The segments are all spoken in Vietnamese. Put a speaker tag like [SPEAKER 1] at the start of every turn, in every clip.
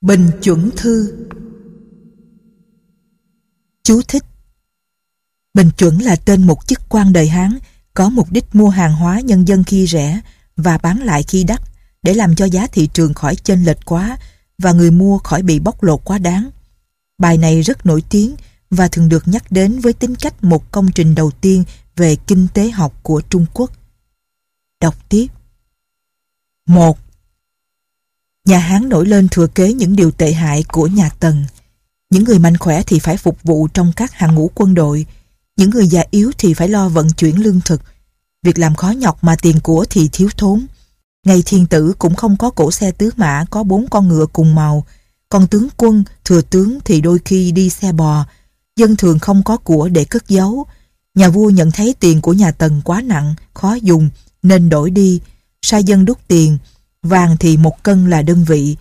[SPEAKER 1] Bình chuẩn thư Chú thích Bình chuẩn là tên một chức quan đời Hán, có mục đích mua hàng hóa nhân dân khi rẻ và bán lại khi đắt, để làm cho giá thị trường khỏi chênh lệch quá và người mua khỏi bị bóc lột quá đáng. Bài này rất nổi tiếng và thường được nhắc đến với tính cách một công trình đầu tiên về kinh tế học của Trung Quốc. Đọc tiếp. 1. Nhà Hán nổi lên thừa kế những điều tệ hại của nhà Tần. Những người mạnh khỏe thì phải phục vụ trong các hàng ngũ quân đội, những người già yếu thì phải lo vận chuyển lương thực. Việc làm khó nhọc mà tiền của thì thiếu thốn. Ngày thiên tử cũng không có cổ xe tứ mã có bốn con ngựa cùng màu, còn tướng quân, thừa tướng thì đôi khi đi xe bò. Dân thường không có của để cất giấu. Nhà vua nhận thấy tiền của nhà Tần quá nặng, khó dùng, nên đổi đi, sai dân đúc tiền, vàng thì một cân là đơn vị.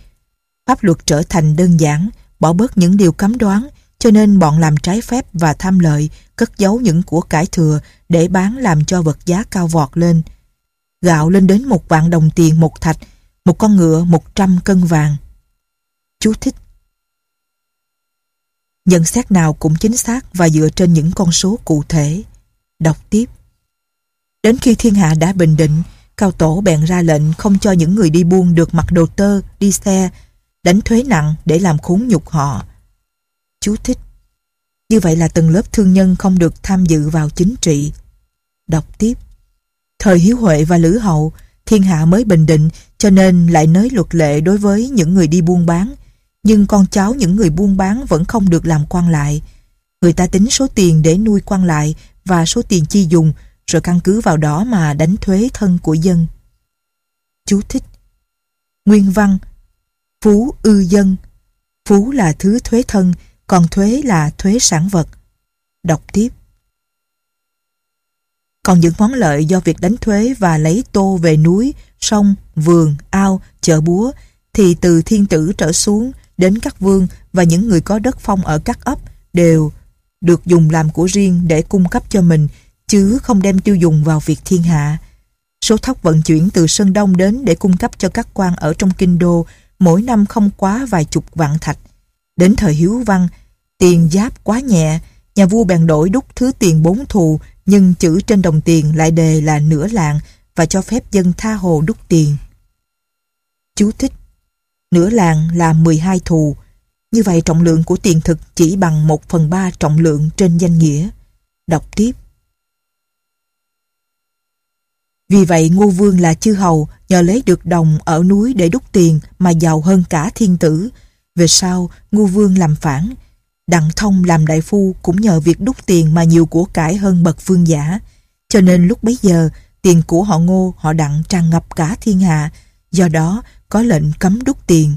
[SPEAKER 1] Pháp luật trở thành đơn giản, bỏ bớt những điều cấm đoán, cho nên bọn làm trái phép và tham lợi cất giấu những của cải thừa để bán làm cho vật giá cao vọt lên. Gạo lên đến một vạn đồng tiền một thạch, một con ngựa một trăm cân vàng. Chú thích Nhận xét nào cũng chính xác và dựa trên những con số cụ thể. Đọc tiếp. Đến khi thiên hạ đã bình định, Cao Tổ bèn ra lệnh không cho những người đi buôn được mặc đồ tơ, đi xe, đánh thuế nặng để làm khốn nhục họ. Chú thích. Như vậy là tầng lớp thương nhân không được tham dự vào chính trị. Đọc tiếp. Thời Hiếu Huệ và Lữ Hậu, thiên hạ mới bình định cho nên lại nới luật lệ đối với những người đi buôn bán. Nhưng con cháu những người buôn bán vẫn không được làm quan lại. Người ta tính số tiền để nuôi quan lại và số tiền chi dùng rồi căn cứ vào đó mà đánh thuế thân của dân. Chú thích Nguyên văn Phú ư dân Phú là thứ thuế thân còn thuế là thuế sản vật. Đọc tiếp. Còn những món lợi do việc đánh thuế và lấy tô về núi, sông, vườn, ao, chợ búa thì từ thiên tử trở xuống đến các vương và những người có đất phong ở các ấp đều được dùng làm của riêng để cung cấp cho mình chứ không đem tiêu dùng vào việc thiên hạ. Số thóc vận chuyển từ Sơn Đông đến để cung cấp cho các quan ở trong kinh đô mỗi năm không quá vài chục vạn thạch. Đến thời Hiếu Văn, tiền giáp quá nhẹ, nhà vua bèn đổi đúc thứ tiền bốn thù nhưng chữ trên đồng tiền lại đề là nửa lạng và cho phép dân tha hồ đúc tiền. Chú thích Nửa lạng là 12 thù. Như vậy trọng lượng của tiền thực chỉ bằng 1 phần 3 trọng lượng trên danh nghĩa. Đọc tiếp. Vì vậy Ngô Vương là chư hầu nhờ lấy được đồng ở núi để đúc tiền mà giàu hơn cả thiên tử. Về sau, Ngô Vương làm phản. Đặng Thông làm đại phu cũng nhờ việc đúc tiền mà nhiều của cải hơn bậc vương giả. Cho nên lúc bấy giờ, tiền của họ Ngô họ Đặng tràn ngập cả thiên hạ. Do đó, có lệnh cấm đúc tiền.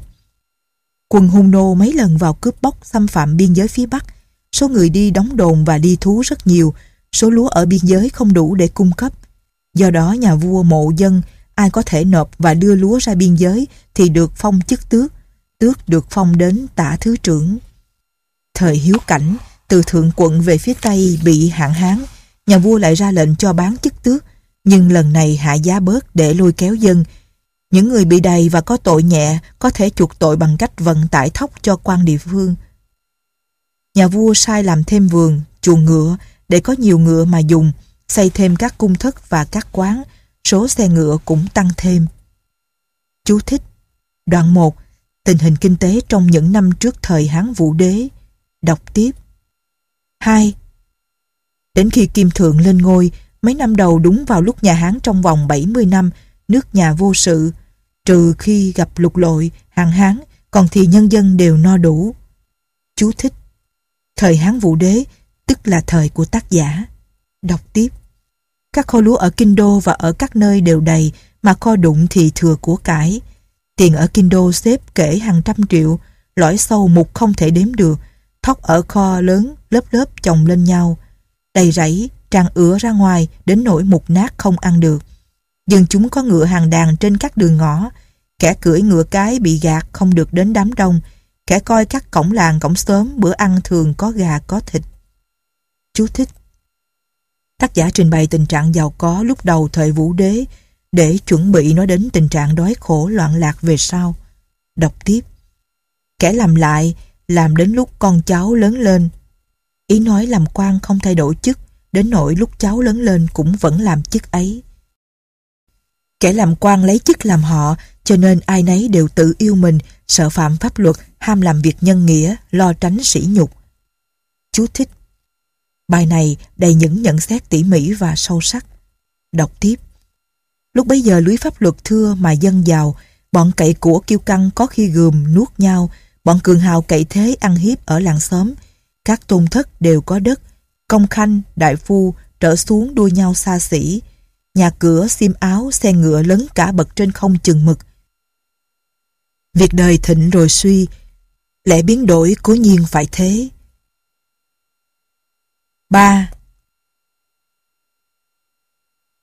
[SPEAKER 1] Quân hung nô mấy lần vào cướp bóc xâm phạm biên giới phía Bắc. Số người đi đóng đồn và đi thú rất nhiều. Số lúa ở biên giới không đủ để cung cấp. Do đó nhà vua mộ dân, ai có thể nộp và đưa lúa ra biên giới thì được phong chức tước, tước được phong đến tả thứ trưởng. Thời hiếu cảnh, từ thượng quận về phía Tây bị hạn hán, nhà vua lại ra lệnh cho bán chức tước, nhưng lần này hạ giá bớt để lôi kéo dân. Những người bị đầy và có tội nhẹ có thể chuộc tội bằng cách vận tải thóc cho quan địa phương. Nhà vua sai làm thêm vườn, chuồng ngựa để có nhiều ngựa mà dùng, xây thêm các cung thất và các quán, số xe ngựa cũng tăng thêm. Chú thích Đoạn 1 Tình hình kinh tế trong những năm trước thời Hán Vũ Đế Đọc tiếp 2. Đến khi Kim Thượng lên ngôi, mấy năm đầu đúng vào lúc nhà Hán trong vòng 70 năm, nước nhà vô sự, trừ khi gặp lục lội, hàng hán, còn thì nhân dân đều no đủ. Chú thích Thời Hán Vũ Đế, tức là thời của tác giả. Đọc tiếp các kho lúa ở Kinh Đô và ở các nơi đều đầy, mà kho đụng thì thừa của cải. Tiền ở Kinh Đô xếp kể hàng trăm triệu, lõi sâu mục không thể đếm được, thóc ở kho lớn lớp lớp chồng lên nhau. Đầy rẫy, tràn ứa ra ngoài đến nỗi mục nát không ăn được. Dân chúng có ngựa hàng đàn trên các đường ngõ, kẻ cưỡi ngựa cái bị gạt không được đến đám đông, kẻ coi các cổng làng cổng xóm bữa ăn thường có gà có thịt. Chú thích Tác giả trình bày tình trạng giàu có lúc đầu thời vũ đế để chuẩn bị nó đến tình trạng đói khổ loạn lạc về sau. Đọc tiếp. kẻ làm lại, làm đến lúc con cháu lớn lên. Ý nói làm quan không thay đổi chức, đến nỗi lúc cháu lớn lên cũng vẫn làm chức ấy. Kẻ làm quan lấy chức làm họ, cho nên ai nấy đều tự yêu mình, sợ phạm pháp luật, ham làm việc nhân nghĩa, lo tránh sỉ nhục. Chú thích Bài này đầy những nhận xét tỉ mỉ và sâu sắc. Đọc tiếp. Lúc bấy giờ lưới pháp luật thưa mà dân giàu, bọn cậy của kiêu căng có khi gườm nuốt nhau, bọn cường hào cậy thế ăn hiếp ở làng xóm. Các tôn thất đều có đất, công khanh, đại phu trở xuống đua nhau xa xỉ. Nhà cửa, xiêm áo, xe ngựa lớn cả bậc trên không chừng mực. Việc đời thịnh rồi suy, lẽ biến đổi cố nhiên phải thế. 3.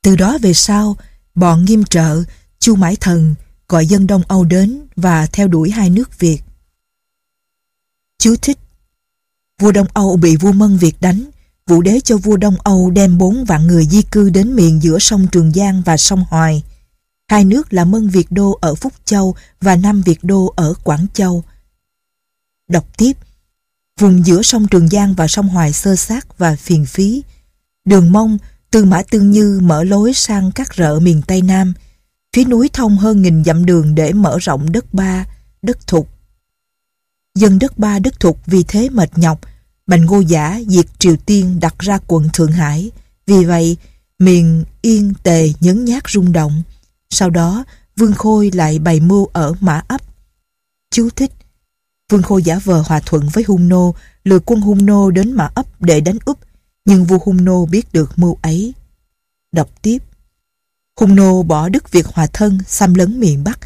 [SPEAKER 1] Từ đó về sau, bọn nghiêm trợ, chu mãi thần gọi dân Đông Âu đến và theo đuổi hai nước Việt. Chú thích Vua Đông Âu bị vua Mân Việt đánh, vũ đế cho vua Đông Âu đem bốn vạn người di cư đến miền giữa sông Trường Giang và sông Hoài. Hai nước là Mân Việt Đô ở Phúc Châu và Nam Việt Đô ở Quảng Châu. Đọc tiếp Vùng giữa sông Trường Giang và sông Hoài sơ sát và phiền phí. Đường mông từ Mã Tương Như mở lối sang các rợ miền Tây Nam. Phía núi thông hơn nghìn dặm đường để mở rộng đất ba, đất thục. Dân đất ba đất thục vì thế mệt nhọc, Bành Ngô Giả diệt Triều Tiên đặt ra quận Thượng Hải. Vì vậy, miền Yên Tề nhấn nhát rung động. Sau đó, Vương Khôi lại bày mưu ở Mã Ấp. Chú thích Vương Khô giả vờ hòa thuận với Hung Nô, lừa quân Hung Nô đến Mã Ấp để đánh úp, nhưng vua Hung Nô biết được mưu ấy. Đọc tiếp. Hung Nô bỏ đức việc hòa thân, xâm lấn miền Bắc.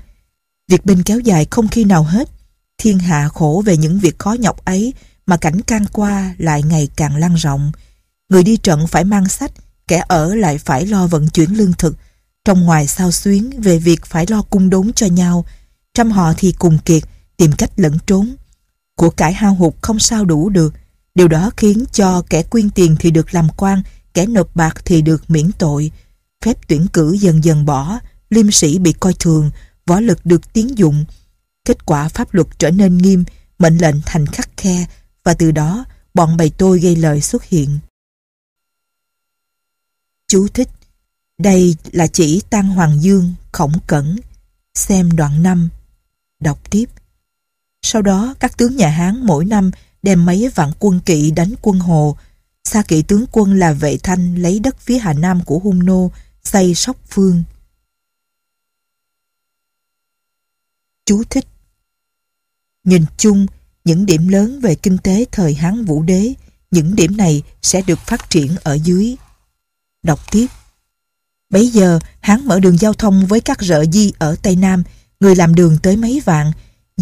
[SPEAKER 1] Việc binh kéo dài không khi nào hết. Thiên hạ khổ về những việc khó nhọc ấy mà cảnh can qua lại ngày càng lan rộng. Người đi trận phải mang sách, kẻ ở lại phải lo vận chuyển lương thực. Trong ngoài sao xuyến về việc phải lo cung đốn cho nhau. Trăm họ thì cùng kiệt, tìm cách lẫn trốn. Của cải hao hụt không sao đủ được. Điều đó khiến cho kẻ quyên tiền thì được làm quan, kẻ nộp bạc thì được miễn tội. Phép tuyển cử dần dần bỏ, liêm sĩ bị coi thường, võ lực được tiến dụng. Kết quả pháp luật trở nên nghiêm, mệnh lệnh thành khắc khe, và từ đó bọn bầy tôi gây lời xuất hiện. Chú thích Đây là chỉ Tăng Hoàng Dương, Khổng Cẩn. Xem đoạn 5. Đọc tiếp. Sau đó các tướng nhà Hán mỗi năm đem mấy vạn quân kỵ đánh quân Hồ. Xa kỵ tướng quân là vệ thanh lấy đất phía Hà Nam của Hung Nô, xây sóc phương. Chú thích Nhìn chung, những điểm lớn về kinh tế thời Hán Vũ Đế, những điểm này sẽ được phát triển ở dưới. Đọc tiếp. Bấy giờ, Hán mở đường giao thông với các rợ di ở Tây Nam, người làm đường tới mấy vạn,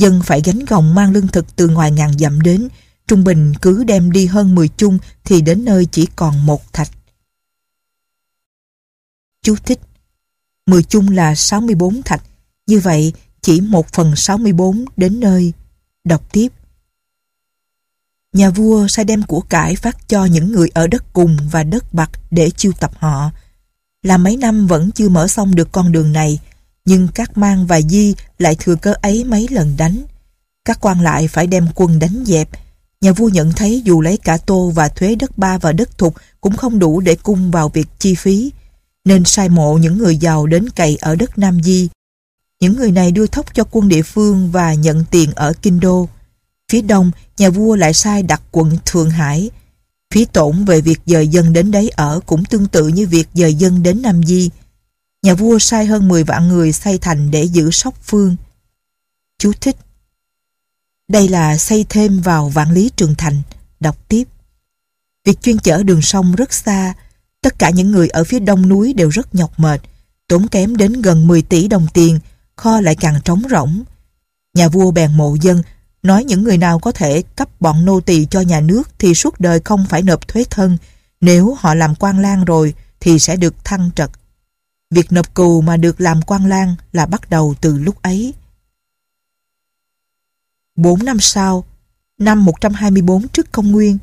[SPEAKER 1] dân phải gánh gồng mang lương thực từ ngoài ngàn dặm đến, trung bình cứ đem đi hơn 10 chung thì đến nơi chỉ còn một thạch. Chú thích 10 chung là 64 thạch, như vậy chỉ một phần 64 đến nơi. Đọc tiếp. Nhà vua sai đem của cải phát cho những người ở đất cùng và đất bạc để chiêu tập họ. Là mấy năm vẫn chưa mở xong được con đường này, nhưng các mang và di lại thừa cơ ấy mấy lần đánh. Các quan lại phải đem quân đánh dẹp. Nhà vua nhận thấy dù lấy cả tô và thuế đất ba và đất thục cũng không đủ để cung vào việc chi phí, nên sai mộ những người giàu đến cày ở đất Nam Di. Những người này đưa thóc cho quân địa phương và nhận tiền ở Kinh Đô. Phía đông, nhà vua lại sai đặt quận Thượng Hải. Phí tổn về việc dời dân đến đấy ở cũng tương tự như việc dời dân đến Nam Di nhà vua sai hơn 10 vạn người xây thành để giữ sóc phương. Chú thích Đây là xây thêm vào vạn lý trường thành, đọc tiếp. Việc chuyên chở đường sông rất xa, tất cả những người ở phía đông núi đều rất nhọc mệt, tốn kém đến gần 10 tỷ đồng tiền, kho lại càng trống rỗng. Nhà vua bèn mộ dân, nói những người nào có thể cấp bọn nô tỳ cho nhà nước thì suốt đời không phải nộp thuế thân, nếu họ làm quan lang rồi thì sẽ được thăng trật. Việc nộp cù mà được làm quan lang là bắt đầu từ lúc ấy. Bốn năm sau, năm 124 trước công nguyên,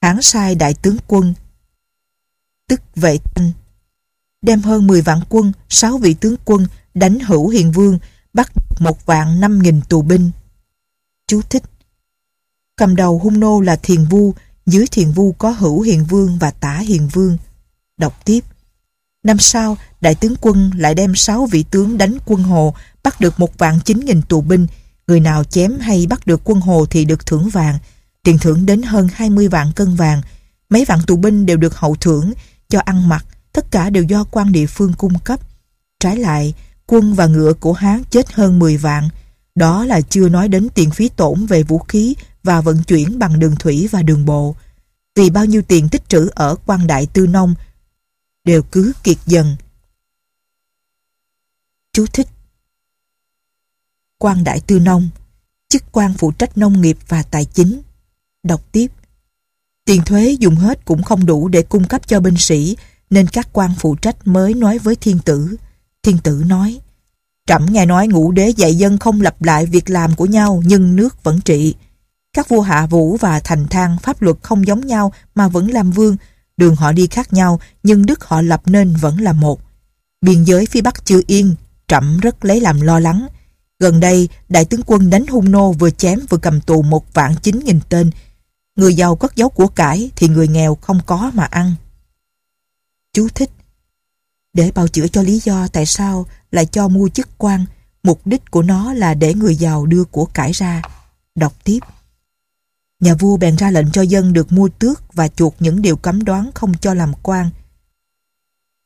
[SPEAKER 1] Hán sai đại tướng quân, tức vệ thanh, đem hơn 10 vạn quân, 6 vị tướng quân đánh hữu hiền vương, bắt một vạn năm nghìn tù binh. Chú thích cầm đầu hung nô là thiền vu, dưới thiền vu có hữu hiền vương và tả hiền vương. Đọc tiếp. Năm sau, đại tướng quân lại đem sáu vị tướng đánh quân Hồ, bắt được một vạn chín nghìn tù binh. Người nào chém hay bắt được quân Hồ thì được thưởng vàng. Tiền thưởng đến hơn 20 vạn cân vàng. Mấy vạn tù binh đều được hậu thưởng, cho ăn mặc, tất cả đều do quan địa phương cung cấp. Trái lại, quân và ngựa của Hán chết hơn 10 vạn. Đó là chưa nói đến tiền phí tổn về vũ khí và vận chuyển bằng đường thủy và đường bộ. Vì bao nhiêu tiền tích trữ ở quan đại tư nông đều cứ kiệt dần. Chú thích quan đại tư nông, chức quan phụ trách nông nghiệp và tài chính. Đọc tiếp Tiền thuế dùng hết cũng không đủ để cung cấp cho binh sĩ, nên các quan phụ trách mới nói với thiên tử. Thiên tử nói, Trẫm nghe nói ngũ đế dạy dân không lặp lại việc làm của nhau, nhưng nước vẫn trị. Các vua hạ vũ và thành thang pháp luật không giống nhau mà vẫn làm vương. Đường họ đi khác nhau nhưng đức họ lập nên vẫn là một. Biên giới phía Bắc chưa yên, trẫm rất lấy làm lo lắng. Gần đây, đại tướng quân đánh hung nô vừa chém vừa cầm tù một vạn chín nghìn tên. Người giàu cất giấu của cải thì người nghèo không có mà ăn. Chú thích Để bào chữa cho lý do tại sao lại cho mua chức quan, mục đích của nó là để người giàu đưa của cải ra. Đọc tiếp Nhà vua bèn ra lệnh cho dân được mua tước và chuộc những điều cấm đoán không cho làm quan.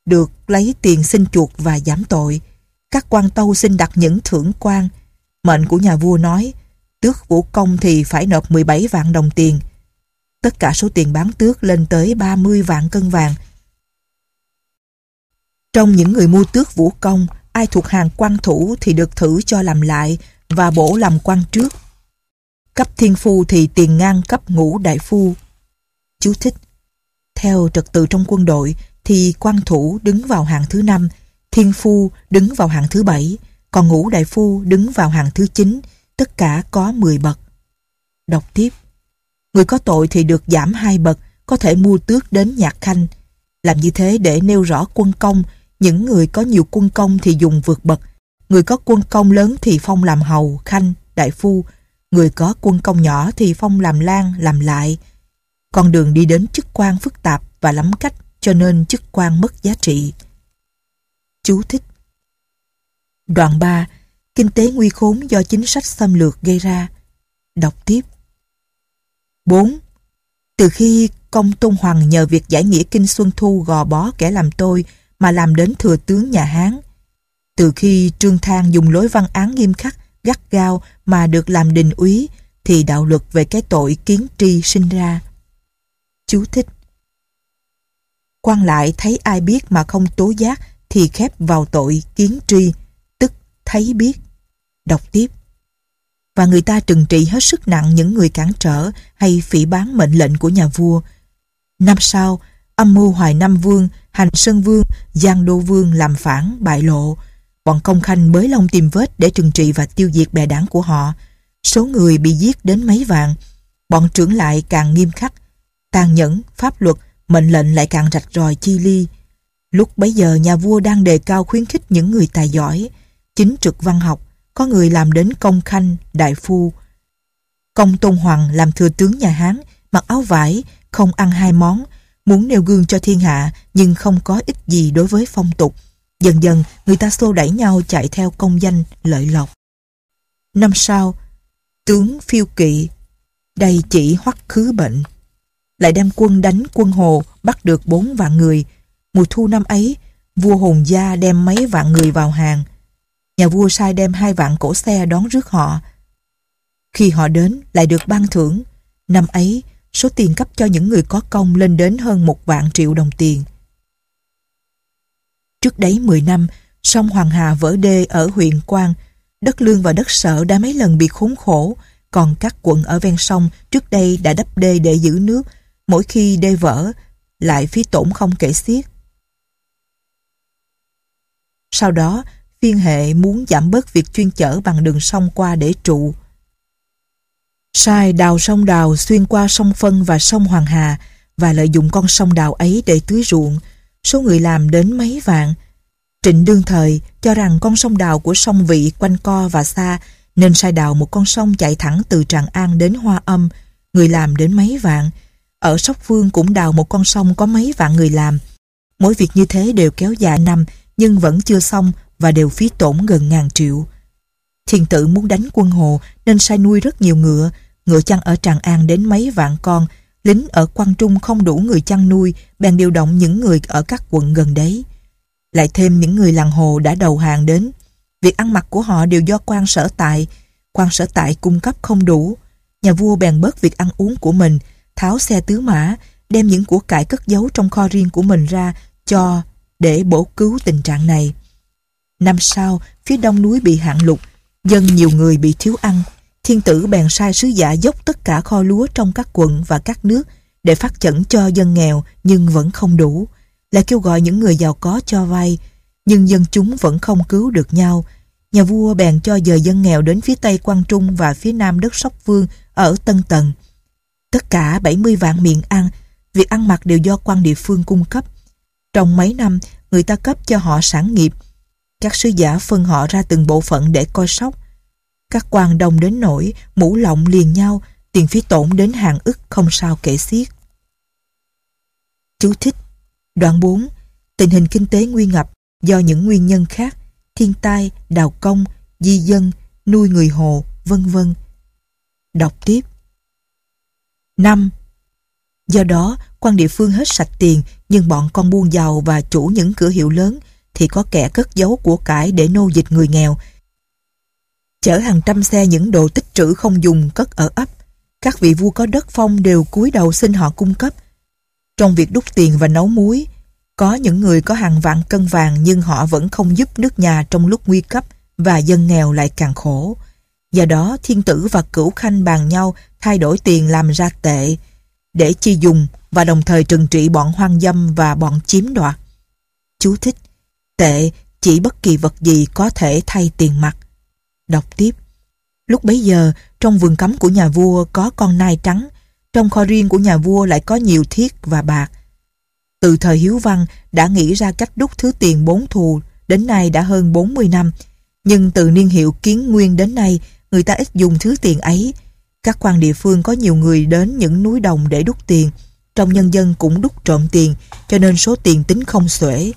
[SPEAKER 1] Được lấy tiền xin chuộc và giảm tội. Các quan tâu xin đặt những thưởng quan. Mệnh của nhà vua nói, tước vũ công thì phải nộp 17 vạn đồng tiền. Tất cả số tiền bán tước lên tới 30 vạn cân vàng. Trong những người mua tước vũ công, ai thuộc hàng quan thủ thì được thử cho làm lại và bổ làm quan trước. Cấp thiên phu thì tiền ngang cấp ngũ đại phu. Chú thích. Theo trật tự trong quân đội thì quan thủ đứng vào hạng thứ năm, thiên phu đứng vào hạng thứ bảy, còn ngũ đại phu đứng vào hạng thứ chín, tất cả có 10 bậc. Đọc tiếp. Người có tội thì được giảm hai bậc, có thể mua tước đến nhạc khanh. Làm như thế để nêu rõ quân công, những người có nhiều quân công thì dùng vượt bậc, người có quân công lớn thì phong làm hầu, khanh, đại phu, người có quân công nhỏ thì phong làm lan, làm lại. Con đường đi đến chức quan phức tạp và lắm cách cho nên chức quan mất giá trị. Chú thích Đoạn 3 Kinh tế nguy khốn do chính sách xâm lược gây ra. Đọc tiếp 4. Từ khi công Tôn Hoàng nhờ việc giải nghĩa Kinh Xuân Thu gò bó kẻ làm tôi mà làm đến thừa tướng nhà Hán. Từ khi Trương Thang dùng lối văn án nghiêm khắc gắt gao mà được làm đình úy thì đạo luật về cái tội kiến tri sinh ra. Chú thích quan lại thấy ai biết mà không tố giác thì khép vào tội kiến tri, tức thấy biết. Đọc tiếp. Và người ta trừng trị hết sức nặng những người cản trở hay phỉ bán mệnh lệnh của nhà vua. Năm sau, âm mưu Hoài Nam Vương, Hành Sơn Vương, Giang Đô Vương làm phản, bại lộ, Bọn công khanh bới lông tìm vết để trừng trị và tiêu diệt bè đảng của họ. Số người bị giết đến mấy vạn. Bọn trưởng lại càng nghiêm khắc. Tàn nhẫn, pháp luật, mệnh lệnh lại càng rạch ròi chi ly. Lúc bấy giờ nhà vua đang đề cao khuyến khích những người tài giỏi. Chính trực văn học, có người làm đến công khanh, đại phu. Công Tôn Hoàng làm thừa tướng nhà Hán, mặc áo vải, không ăn hai món, muốn nêu gương cho thiên hạ nhưng không có ích gì đối với phong tục. Dần dần người ta xô đẩy nhau chạy theo công danh lợi lộc. Năm sau, tướng phiêu kỵ, đầy chỉ hoắc khứ bệnh. Lại đem quân đánh quân Hồ bắt được bốn vạn người. Mùa thu năm ấy, vua Hồn Gia đem mấy vạn người vào hàng. Nhà vua sai đem hai vạn cổ xe đón rước họ. Khi họ đến lại được ban thưởng. Năm ấy, số tiền cấp cho những người có công lên đến hơn một vạn triệu đồng tiền. Trước đấy 10 năm, sông Hoàng Hà vỡ đê ở huyện Quang, đất lương và đất sở đã mấy lần bị khốn khổ, còn các quận ở ven sông trước đây đã đắp đê để giữ nước, mỗi khi đê vỡ, lại phí tổn không kể xiết. Sau đó, phiên hệ muốn giảm bớt việc chuyên chở bằng đường sông qua để trụ. Sai đào sông đào xuyên qua sông Phân và sông Hoàng Hà và lợi dụng con sông đào ấy để tưới ruộng, số người làm đến mấy vạn. Trịnh đương thời cho rằng con sông đào của sông Vị quanh co và xa nên sai đào một con sông chạy thẳng từ Tràng An đến Hoa Âm. người làm đến mấy vạn. Ở Sóc Phương cũng đào một con sông có mấy vạn người làm. Mỗi việc như thế đều kéo dài năm nhưng vẫn chưa xong và đều phí tổn gần ngàn triệu. Thiên tử muốn đánh quân hồ nên sai nuôi rất nhiều ngựa, ngựa chăn ở Tràng An đến mấy vạn con, lính ở Quang Trung không đủ người chăn nuôi, bèn điều động những người ở các quận gần đấy. Lại thêm những người làng hồ đã đầu hàng đến. Việc ăn mặc của họ đều do quan sở tại, quan sở tại cung cấp không đủ. Nhà vua bèn bớt việc ăn uống của mình, tháo xe tứ mã, đem những của cải cất giấu trong kho riêng của mình ra cho để bổ cứu tình trạng này. Năm sau, phía đông núi bị hạn lụt, dân nhiều người bị thiếu ăn. Thiên tử bèn sai sứ giả dốc tất cả kho lúa trong các quận và các nước để phát chẩn cho dân nghèo nhưng vẫn không đủ. là kêu gọi những người giàu có cho vay, nhưng dân chúng vẫn không cứu được nhau. Nhà vua bèn cho dời dân nghèo đến phía tây Quang Trung và phía nam đất Sóc Vương ở Tân Tần. Tất cả 70 vạn miệng ăn, việc ăn mặc đều do quan địa phương cung cấp. Trong mấy năm, người ta cấp cho họ sản nghiệp. Các sứ giả phân họ ra từng bộ phận để coi sóc. Các quan đông đến nỗi mũ lọng liền nhau, tiền phí tổn đến hàng ức không sao kể xiết. Chú thích Đoạn 4 Tình hình kinh tế nguy ngập do những nguyên nhân khác thiên tai, đào công, di dân, nuôi người hồ, vân vân. Đọc tiếp 5. Do đó, quan địa phương hết sạch tiền nhưng bọn con buôn giàu và chủ những cửa hiệu lớn thì có kẻ cất giấu của cải để nô dịch người nghèo. Chở hàng trăm xe những đồ tích trữ không dùng cất ở ấp. Các vị vua có đất phong đều cúi đầu xin họ cung cấp. Trong việc đúc tiền và nấu muối, có những người có hàng vạn cân vàng nhưng họ vẫn không giúp nước nhà trong lúc nguy cấp và dân nghèo lại càng khổ. Do đó thiên tử và cửu khanh bàn nhau thay đổi tiền làm ra tệ để chi dùng và đồng thời trừng trị bọn hoang dâm và bọn chiếm đoạt. Chú thích Tệ chỉ bất kỳ vật gì có thể thay tiền mặt. Đọc tiếp Lúc bấy giờ trong vườn cấm của nhà vua có con nai trắng trong kho riêng của nhà vua lại có nhiều thiết và bạc từ thời Hiếu Văn đã nghĩ ra cách đúc thứ tiền bốn thù, đến nay đã hơn 40 năm. Nhưng từ niên hiệu kiến nguyên đến nay, người ta ít dùng thứ tiền ấy. Các quan địa phương có nhiều người đến những núi đồng để đúc tiền. Trong nhân dân cũng đúc trộm tiền, cho nên số tiền tính không xuể.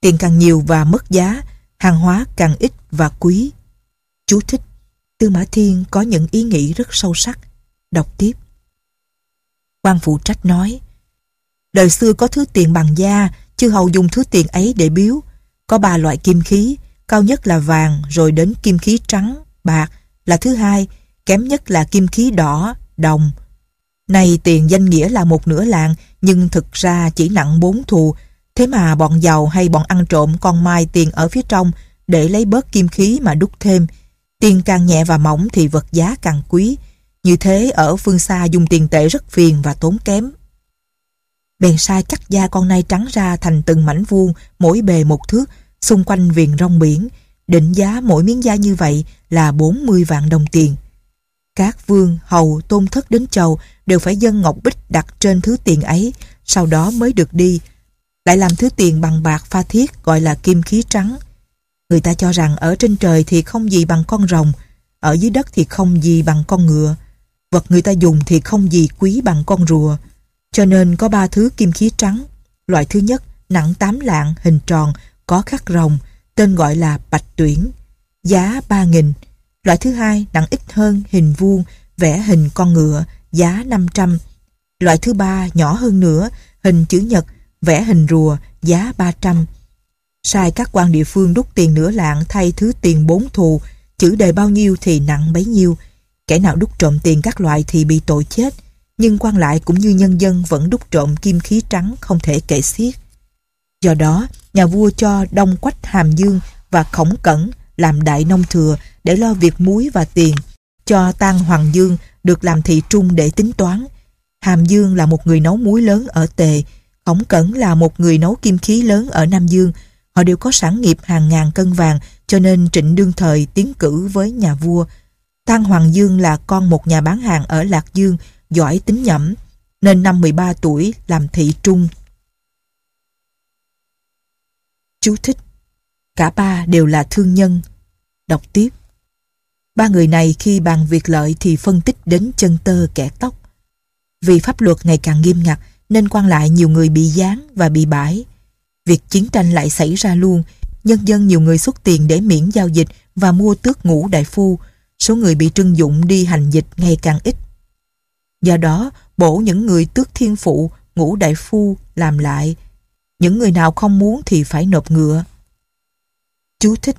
[SPEAKER 1] Tiền càng nhiều và mất giá, hàng hóa càng ít và quý. Chú thích, Tư Mã Thiên có những ý nghĩ rất sâu sắc. Đọc tiếp. quan phụ trách nói, Đời xưa có thứ tiền bằng da, chư hầu dùng thứ tiền ấy để biếu. Có ba loại kim khí, cao nhất là vàng, rồi đến kim khí trắng, bạc là thứ hai, kém nhất là kim khí đỏ, đồng. Này tiền danh nghĩa là một nửa lạng, nhưng thực ra chỉ nặng bốn thù. Thế mà bọn giàu hay bọn ăn trộm còn mai tiền ở phía trong để lấy bớt kim khí mà đúc thêm. Tiền càng nhẹ và mỏng thì vật giá càng quý. Như thế ở phương xa dùng tiền tệ rất phiền và tốn kém bèn sai cắt da con nai trắng ra thành từng mảnh vuông, mỗi bề một thước, xung quanh viền rong biển. Định giá mỗi miếng da như vậy là 40 vạn đồng tiền. Các vương, hầu, tôn thất đến chầu đều phải dân ngọc bích đặt trên thứ tiền ấy, sau đó mới được đi. Lại làm thứ tiền bằng bạc pha thiết gọi là kim khí trắng. Người ta cho rằng ở trên trời thì không gì bằng con rồng, ở dưới đất thì không gì bằng con ngựa. Vật người ta dùng thì không gì quý bằng con rùa. Cho nên có ba thứ kim khí trắng. Loại thứ nhất nặng 8 lạng, hình tròn, có khắc rồng, tên gọi là bạch tuyển, giá 3.000. Loại thứ hai nặng ít hơn, hình vuông, vẽ hình con ngựa, giá 500. Loại thứ ba nhỏ hơn nữa, hình chữ nhật, vẽ hình rùa, giá 300. Sai các quan địa phương đúc tiền nửa lạng thay thứ tiền bốn thù, chữ đề bao nhiêu thì nặng bấy nhiêu. Kẻ nào đúc trộm tiền các loại thì bị tội chết, nhưng quan lại cũng như nhân dân vẫn đúc trộm kim khí trắng không thể kể xiết. Do đó, nhà vua cho Đông Quách Hàm Dương và Khổng Cẩn làm đại nông thừa để lo việc muối và tiền, cho Tang Hoàng Dương được làm thị trung để tính toán. Hàm Dương là một người nấu muối lớn ở Tề, Khổng Cẩn là một người nấu kim khí lớn ở Nam Dương. Họ đều có sản nghiệp hàng ngàn cân vàng cho nên trịnh đương thời tiến cử với nhà vua. tăng Hoàng Dương là con một nhà bán hàng ở Lạc Dương giỏi tính nhẩm, nên năm 13 tuổi làm thị trung. Chú thích Cả ba đều là thương nhân. Đọc tiếp Ba người này khi bàn việc lợi thì phân tích đến chân tơ kẻ tóc. Vì pháp luật ngày càng nghiêm ngặt nên quan lại nhiều người bị gián và bị bãi. Việc chiến tranh lại xảy ra luôn, nhân dân nhiều người xuất tiền để miễn giao dịch và mua tước ngũ đại phu, số người bị trưng dụng đi hành dịch ngày càng ít. Do đó, bổ những người tước thiên phụ, ngũ đại phu làm lại. Những người nào không muốn thì phải nộp ngựa. Chú thích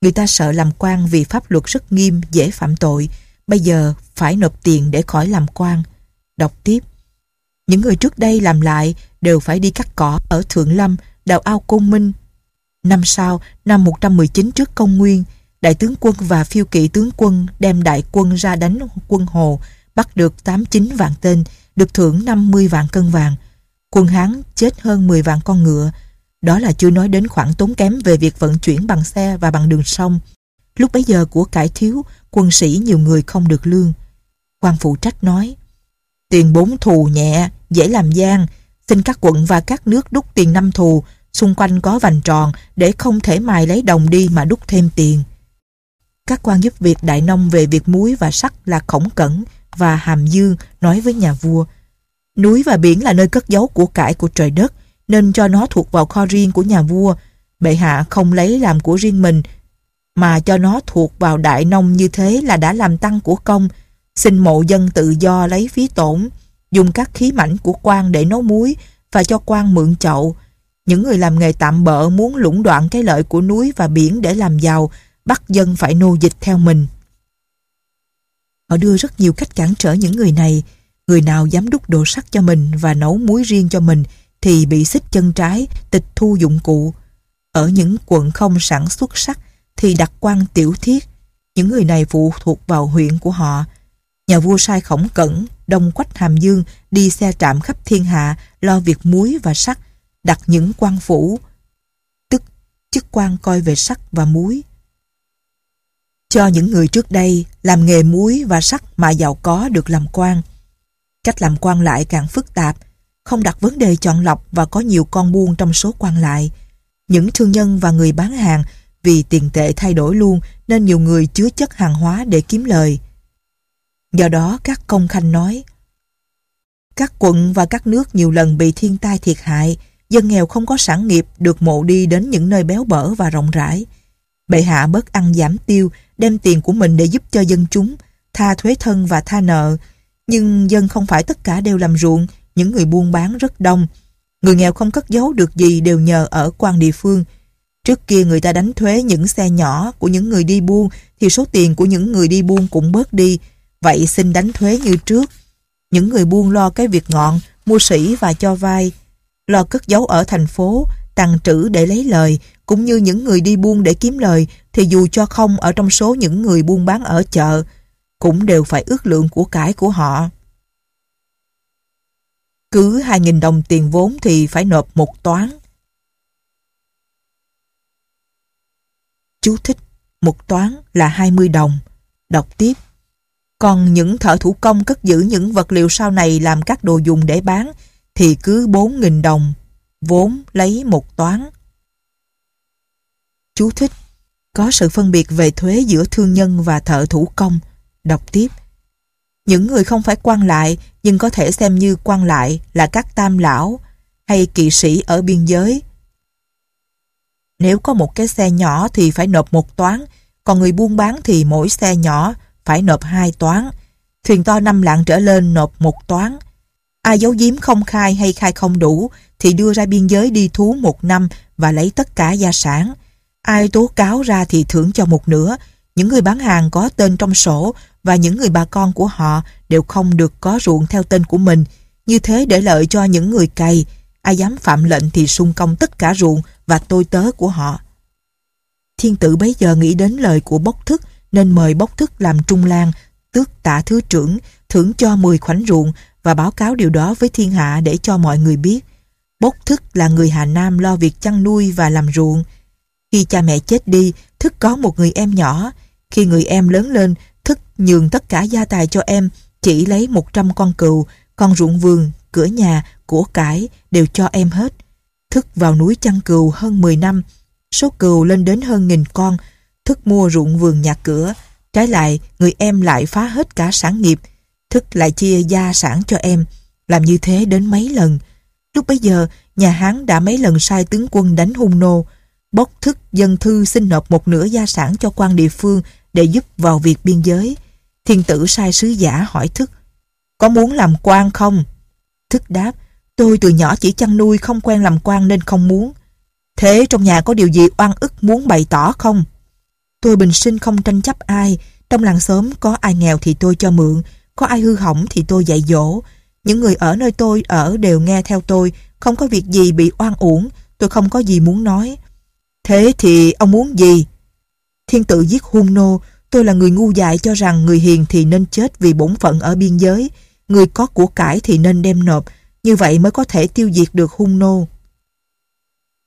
[SPEAKER 1] Người ta sợ làm quan vì pháp luật rất nghiêm, dễ phạm tội. Bây giờ phải nộp tiền để khỏi làm quan. Đọc tiếp. Những người trước đây làm lại đều phải đi cắt cỏ ở Thượng Lâm, đào ao Côn Minh. Năm sau, năm 119 trước công nguyên, đại tướng quân và phiêu kỵ tướng quân đem đại quân ra đánh quân Hồ, bắt được 89 vạn tên, được thưởng 50 vạn cân vàng. Quân Hán chết hơn 10 vạn con ngựa. Đó là chưa nói đến khoản tốn kém về việc vận chuyển bằng xe và bằng đường sông. Lúc bấy giờ của cải thiếu, quân sĩ nhiều người không được lương. quan phụ trách nói, tiền bốn thù nhẹ, dễ làm gian, xin các quận và các nước đúc tiền năm thù, xung quanh có vành tròn để không thể mài lấy đồng đi mà đúc thêm tiền. Các quan giúp việc đại nông về việc muối và sắt là Khổng Cẩn và Hàm Dương nói với nhà vua Núi và biển là nơi cất giấu của cải của trời đất, nên cho nó thuộc vào kho riêng của nhà vua. Bệ hạ không lấy làm của riêng mình, mà cho nó thuộc vào đại nông như thế là đã làm tăng của công xin mộ dân tự do lấy phí tổn, dùng các khí mảnh của quan để nấu muối và cho quan mượn chậu những người làm nghề tạm bợ muốn lũng đoạn cái lợi của núi và biển để làm giàu, bắt dân phải nô dịch theo mình. Họ đưa rất nhiều cách cản trở những người này. Người nào dám đúc đồ sắt cho mình và nấu muối riêng cho mình thì bị xích chân trái, tịch thu dụng cụ. Ở những quận không sản xuất sắt thì đặt quan tiểu thiết. Những người này phụ thuộc vào huyện của họ. Nhà vua sai khổng cẩn, đông quách hàm dương, đi xe trạm khắp thiên hạ, lo việc muối và sắt đặt những quan phủ, tức chức quan coi về sắt và muối. Cho những người trước đây làm nghề muối và sắt mà giàu có được làm quan. Cách làm quan lại càng phức tạp, không đặt vấn đề chọn lọc và có nhiều con buôn trong số quan lại. Những thương nhân và người bán hàng vì tiền tệ thay đổi luôn nên nhiều người chứa chất hàng hóa để kiếm lời. Do đó các công khanh nói, Các quận và các nước nhiều lần bị thiên tai thiệt hại dân nghèo không có sản nghiệp được mộ đi đến những nơi béo bở và rộng rãi. Bệ hạ bớt ăn giảm tiêu đem tiền của mình để giúp cho dân chúng tha thuế thân và tha nợ nhưng dân không phải tất cả đều làm ruộng những người buôn bán rất đông người nghèo không cất giấu được gì đều nhờ ở quan địa phương Trước kia người ta đánh thuế những xe nhỏ của những người đi buôn thì số tiền của những người đi buôn cũng bớt đi. Vậy xin đánh thuế như trước. Những người buôn lo cái việc ngọn, mua sỉ và cho vay. Lo cất giấu ở thành phố, tàng trữ để lấy lời, cũng như những người đi buôn để kiếm lời thì dù cho không ở trong số những người buôn bán ở chợ, cũng đều phải ước lượng của cải của họ. Cứ 2.000 đồng tiền vốn thì phải nộp một toán. Chú thích, một toán là 20 đồng. Đọc tiếp. Còn những thợ thủ công cất giữ những vật liệu sau này làm các đồ dùng để bán thì cứ 4.000 đồng, vốn lấy một toán. Chú thích. Có sự phân biệt về thuế giữa thương nhân và thợ thủ công. Đọc tiếp. Những người không phải quan lại nhưng có thể xem như quan lại là các tam lão hay kỵ sĩ ở biên giới nếu có một cái xe nhỏ thì phải nộp một toán, còn người buôn bán thì mỗi xe nhỏ phải nộp hai toán. Thuyền to năm lạng trở lên nộp một toán. Ai giấu giếm không khai hay khai không đủ thì đưa ra biên giới đi thú một năm và lấy tất cả gia sản. Ai tố cáo ra thì thưởng cho một nửa. Những người bán hàng có tên trong sổ và những người bà con của họ đều không được có ruộng theo tên của mình. Như thế để lợi cho những người cày. Ai dám phạm lệnh thì sung công tất cả ruộng và tôi tớ của họ. Thiên tử bấy giờ nghĩ đến lời của bốc thức nên mời bốc thức làm trung lang, tước tả thứ trưởng, thưởng cho 10 khoảnh ruộng và báo cáo điều đó với thiên hạ để cho mọi người biết. Bốc thức là người Hà Nam lo việc chăn nuôi và làm ruộng. Khi cha mẹ chết đi, thức có một người em nhỏ. Khi người em lớn lên, thức nhường tất cả gia tài cho em, chỉ lấy 100 con cừu, con ruộng vườn, cửa nhà, của cải đều cho em hết. Thức vào núi chăn cừu hơn 10 năm, số cừu lên đến hơn nghìn con, thức mua ruộng vườn nhà cửa. Trái lại, người em lại phá hết cả sản nghiệp. Thức lại chia gia sản cho em, làm như thế đến mấy lần. Lúc bấy giờ, nhà Hán đã mấy lần sai tướng quân đánh hung nô, bốc thức dân thư xin nộp một nửa gia sản cho quan địa phương để giúp vào việc biên giới. Thiên tử sai sứ giả hỏi Thức, có muốn làm quan không? Thức đáp, tôi từ nhỏ chỉ chăn nuôi không quen làm quan nên không muốn. Thế trong nhà có điều gì oan ức muốn bày tỏ không? Tôi bình sinh không tranh chấp ai, trong làng xóm có ai nghèo thì tôi cho mượn, có ai hư hỏng thì tôi dạy dỗ. Những người ở nơi tôi ở đều nghe theo tôi, không có việc gì bị oan uổng, tôi không có gì muốn nói. Thế thì ông muốn gì? Thiên tự giết hung nô, tôi là người ngu dại cho rằng người hiền thì nên chết vì bổn phận ở biên giới, người có của cải thì nên đem nộp, như vậy mới có thể tiêu diệt được hung nô.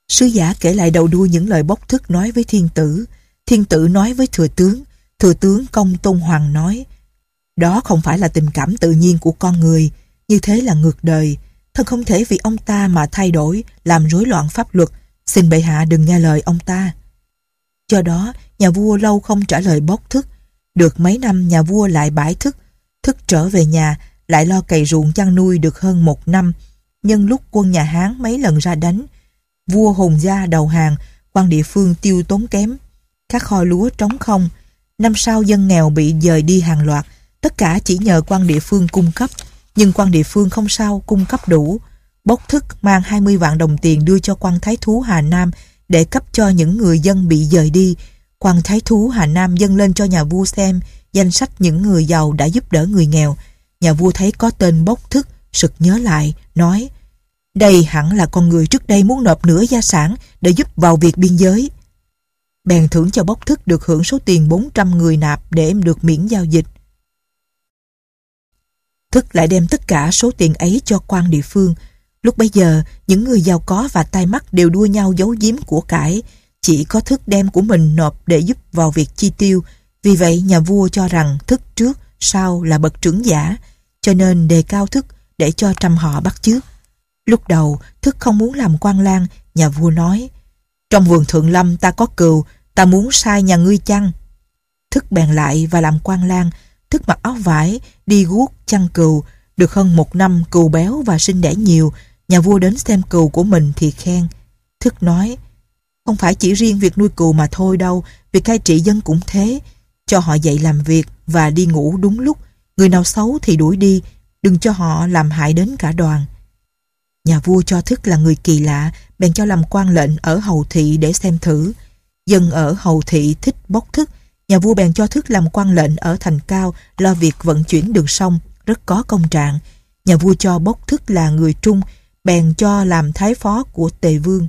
[SPEAKER 1] Sứ giả kể lại đầu đuôi những lời bốc thức nói với thiên tử. Thiên tử nói với thừa tướng, thừa tướng công tôn hoàng nói, đó không phải là tình cảm tự nhiên của con người, như thế là ngược đời. thần không thể vì ông ta mà thay đổi, làm rối loạn pháp luật, xin bệ hạ đừng nghe lời ông ta. Do đó, nhà vua lâu không trả lời bốc thức. Được mấy năm nhà vua lại bãi thức, thức trở về nhà, lại lo cày ruộng chăn nuôi được hơn một năm. Nhân lúc quân nhà Hán mấy lần ra đánh, vua hùng gia đầu hàng, quan địa phương tiêu tốn kém. Các kho lúa trống không, năm sau dân nghèo bị dời đi hàng loạt, tất cả chỉ nhờ quan địa phương cung cấp, nhưng quan địa phương không sao cung cấp đủ. Bốc thức mang 20 vạn đồng tiền đưa cho quan thái thú Hà Nam để cấp cho những người dân bị dời đi. Quan thái thú Hà Nam dâng lên cho nhà vua xem danh sách những người giàu đã giúp đỡ người nghèo. Nhà vua thấy có tên bốc thức, sực nhớ lại, nói đây hẳn là con người trước đây muốn nộp nửa gia sản để giúp vào việc biên giới. Bèn thưởng cho bốc thức được hưởng số tiền 400 người nạp để em được miễn giao dịch. Thức lại đem tất cả số tiền ấy cho quan địa phương. Lúc bấy giờ, những người giàu có và tai mắt đều đua nhau giấu giếm của cải. Chỉ có thức đem của mình nộp để giúp vào việc chi tiêu. Vì vậy, nhà vua cho rằng thức trước, sau là bậc trưởng giả, cho nên đề cao thức để cho trăm họ bắt chước. Lúc đầu, thức không muốn làm quan lang, nhà vua nói, trong vườn thượng lâm ta có cừu, ta muốn sai nhà ngươi chăng? Thức bèn lại và làm quan lang, thức mặc áo vải, đi guốc chăn cừu, được hơn một năm cừu béo và sinh đẻ nhiều, nhà vua đến xem cừu của mình thì khen. Thức nói, không phải chỉ riêng việc nuôi cừu mà thôi đâu, việc cai trị dân cũng thế, cho họ dậy làm việc và đi ngủ đúng lúc, người nào xấu thì đuổi đi, đừng cho họ làm hại đến cả đoàn. Nhà vua cho thức là người kỳ lạ, bèn cho làm quan lệnh ở hầu thị để xem thử. Dân ở hầu thị thích bốc thức, nhà vua bèn cho thức làm quan lệnh ở thành cao lo việc vận chuyển đường sông, rất có công trạng. Nhà vua cho bốc thức là người trung, bèn cho làm thái phó của tề vương.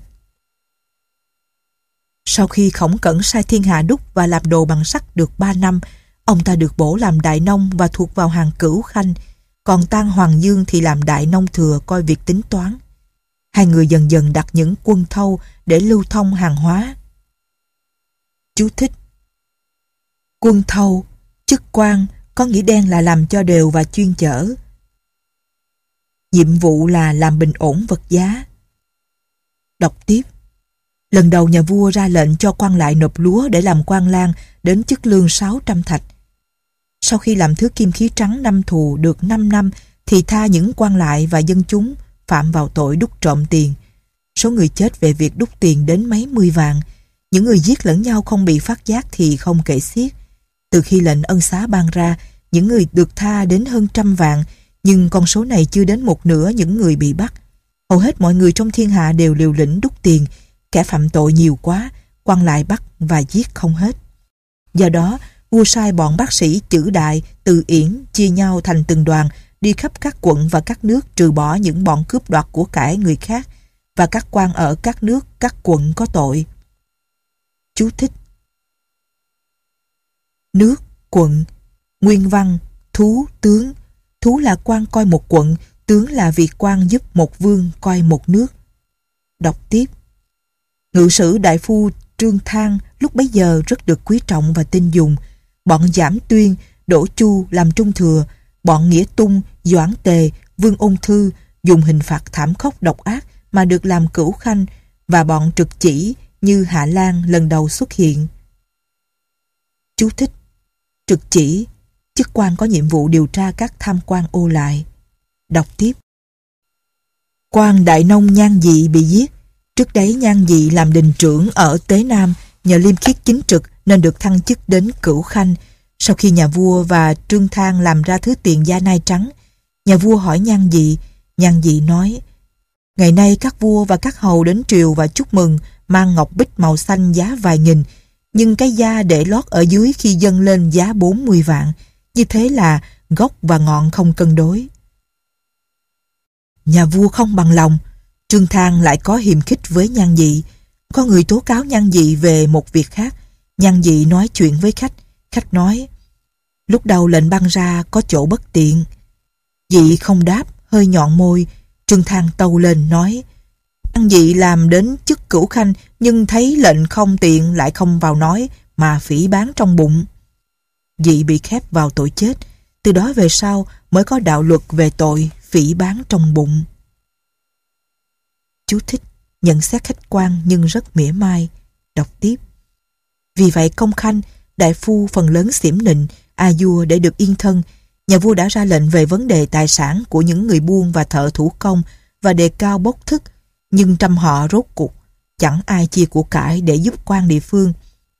[SPEAKER 1] Sau khi khổng cẩn sai thiên hạ đúc và làm đồ bằng sắt được 3 năm, ông ta được bổ làm đại nông và thuộc vào hàng cửu khanh, còn Tăng Hoàng Dương thì làm đại nông thừa coi việc tính toán. Hai người dần dần đặt những quân thâu để lưu thông hàng hóa. Chú thích Quân thâu, chức quan có nghĩa đen là làm cho đều và chuyên chở. Nhiệm vụ là làm bình ổn vật giá. Đọc tiếp Lần đầu nhà vua ra lệnh cho quan lại nộp lúa để làm quan lang đến chức lương 600 thạch. Sau khi làm thứ kim khí trắng năm thù được 5 năm thì tha những quan lại và dân chúng phạm vào tội đúc trộm tiền. Số người chết về việc đúc tiền đến mấy mươi vàng Những người giết lẫn nhau không bị phát giác thì không kể xiết. Từ khi lệnh ân xá ban ra, những người được tha đến hơn trăm vạn, nhưng con số này chưa đến một nửa những người bị bắt. Hầu hết mọi người trong thiên hạ đều liều lĩnh đúc tiền, kẻ phạm tội nhiều quá, quan lại bắt và giết không hết. Do đó, vua sai bọn bác sĩ chữ đại, từ yển, chia nhau thành từng đoàn, đi khắp các quận và các nước trừ bỏ những bọn cướp đoạt của cải người khác và các quan ở các nước, các quận có tội. Chú thích Nước, quận, nguyên văn, thú, tướng. Thú là quan coi một quận, tướng là việc quan giúp một vương coi một nước. Đọc tiếp Ngự sử đại phu Trương Thang lúc bấy giờ rất được quý trọng và tin dùng. Bọn Giảm Tuyên, Đỗ Chu làm trung thừa, bọn Nghĩa Tung, Doãn Tề, Vương Ôn Thư dùng hình phạt thảm khốc độc ác mà được làm cửu khanh và bọn trực chỉ như Hạ Lan lần đầu xuất hiện. Chú thích Trực chỉ chức quan có nhiệm vụ điều tra các tham quan ô lại. Đọc tiếp. quan Đại Nông Nhan Dị bị giết. Trước đấy Nhan Dị làm đình trưởng ở Tế Nam nhờ liêm khiết chính trực nên được thăng chức đến cửu khanh. Sau khi nhà vua và Trương Thang làm ra thứ tiền gia nai trắng, nhà vua hỏi Nhan Dị, Nhan Dị nói Ngày nay các vua và các hầu đến triều và chúc mừng mang ngọc bích màu xanh giá vài nghìn, nhưng cái da để lót ở dưới khi dâng lên giá 40 vạn. Như thế là gốc và ngọn không cân đối. Nhà vua không bằng lòng, Trương Thang lại có hiềm khích với Nhan Dị. Có người tố cáo Nhan Dị về một việc khác. Nhan Dị nói chuyện với khách. Khách nói, lúc đầu lệnh băng ra có chỗ bất tiện. Dị không đáp, hơi nhọn môi. Trương Thang tâu lên nói, ăn Dị làm đến chức cửu khanh nhưng thấy lệnh không tiện lại không vào nói mà phỉ bán trong bụng. Dị bị khép vào tội chết. Từ đó về sau mới có đạo luật về tội phỉ bán trong bụng. Chú thích, nhận xét khách quan nhưng rất mỉa mai. Đọc tiếp. Vì vậy công khanh, đại phu phần lớn xỉm nịnh, a vua để được yên thân, nhà vua đã ra lệnh về vấn đề tài sản của những người buôn và thợ thủ công và đề cao bốc thức, nhưng trăm họ rốt cuộc, chẳng ai chia của cải để giúp quan địa phương.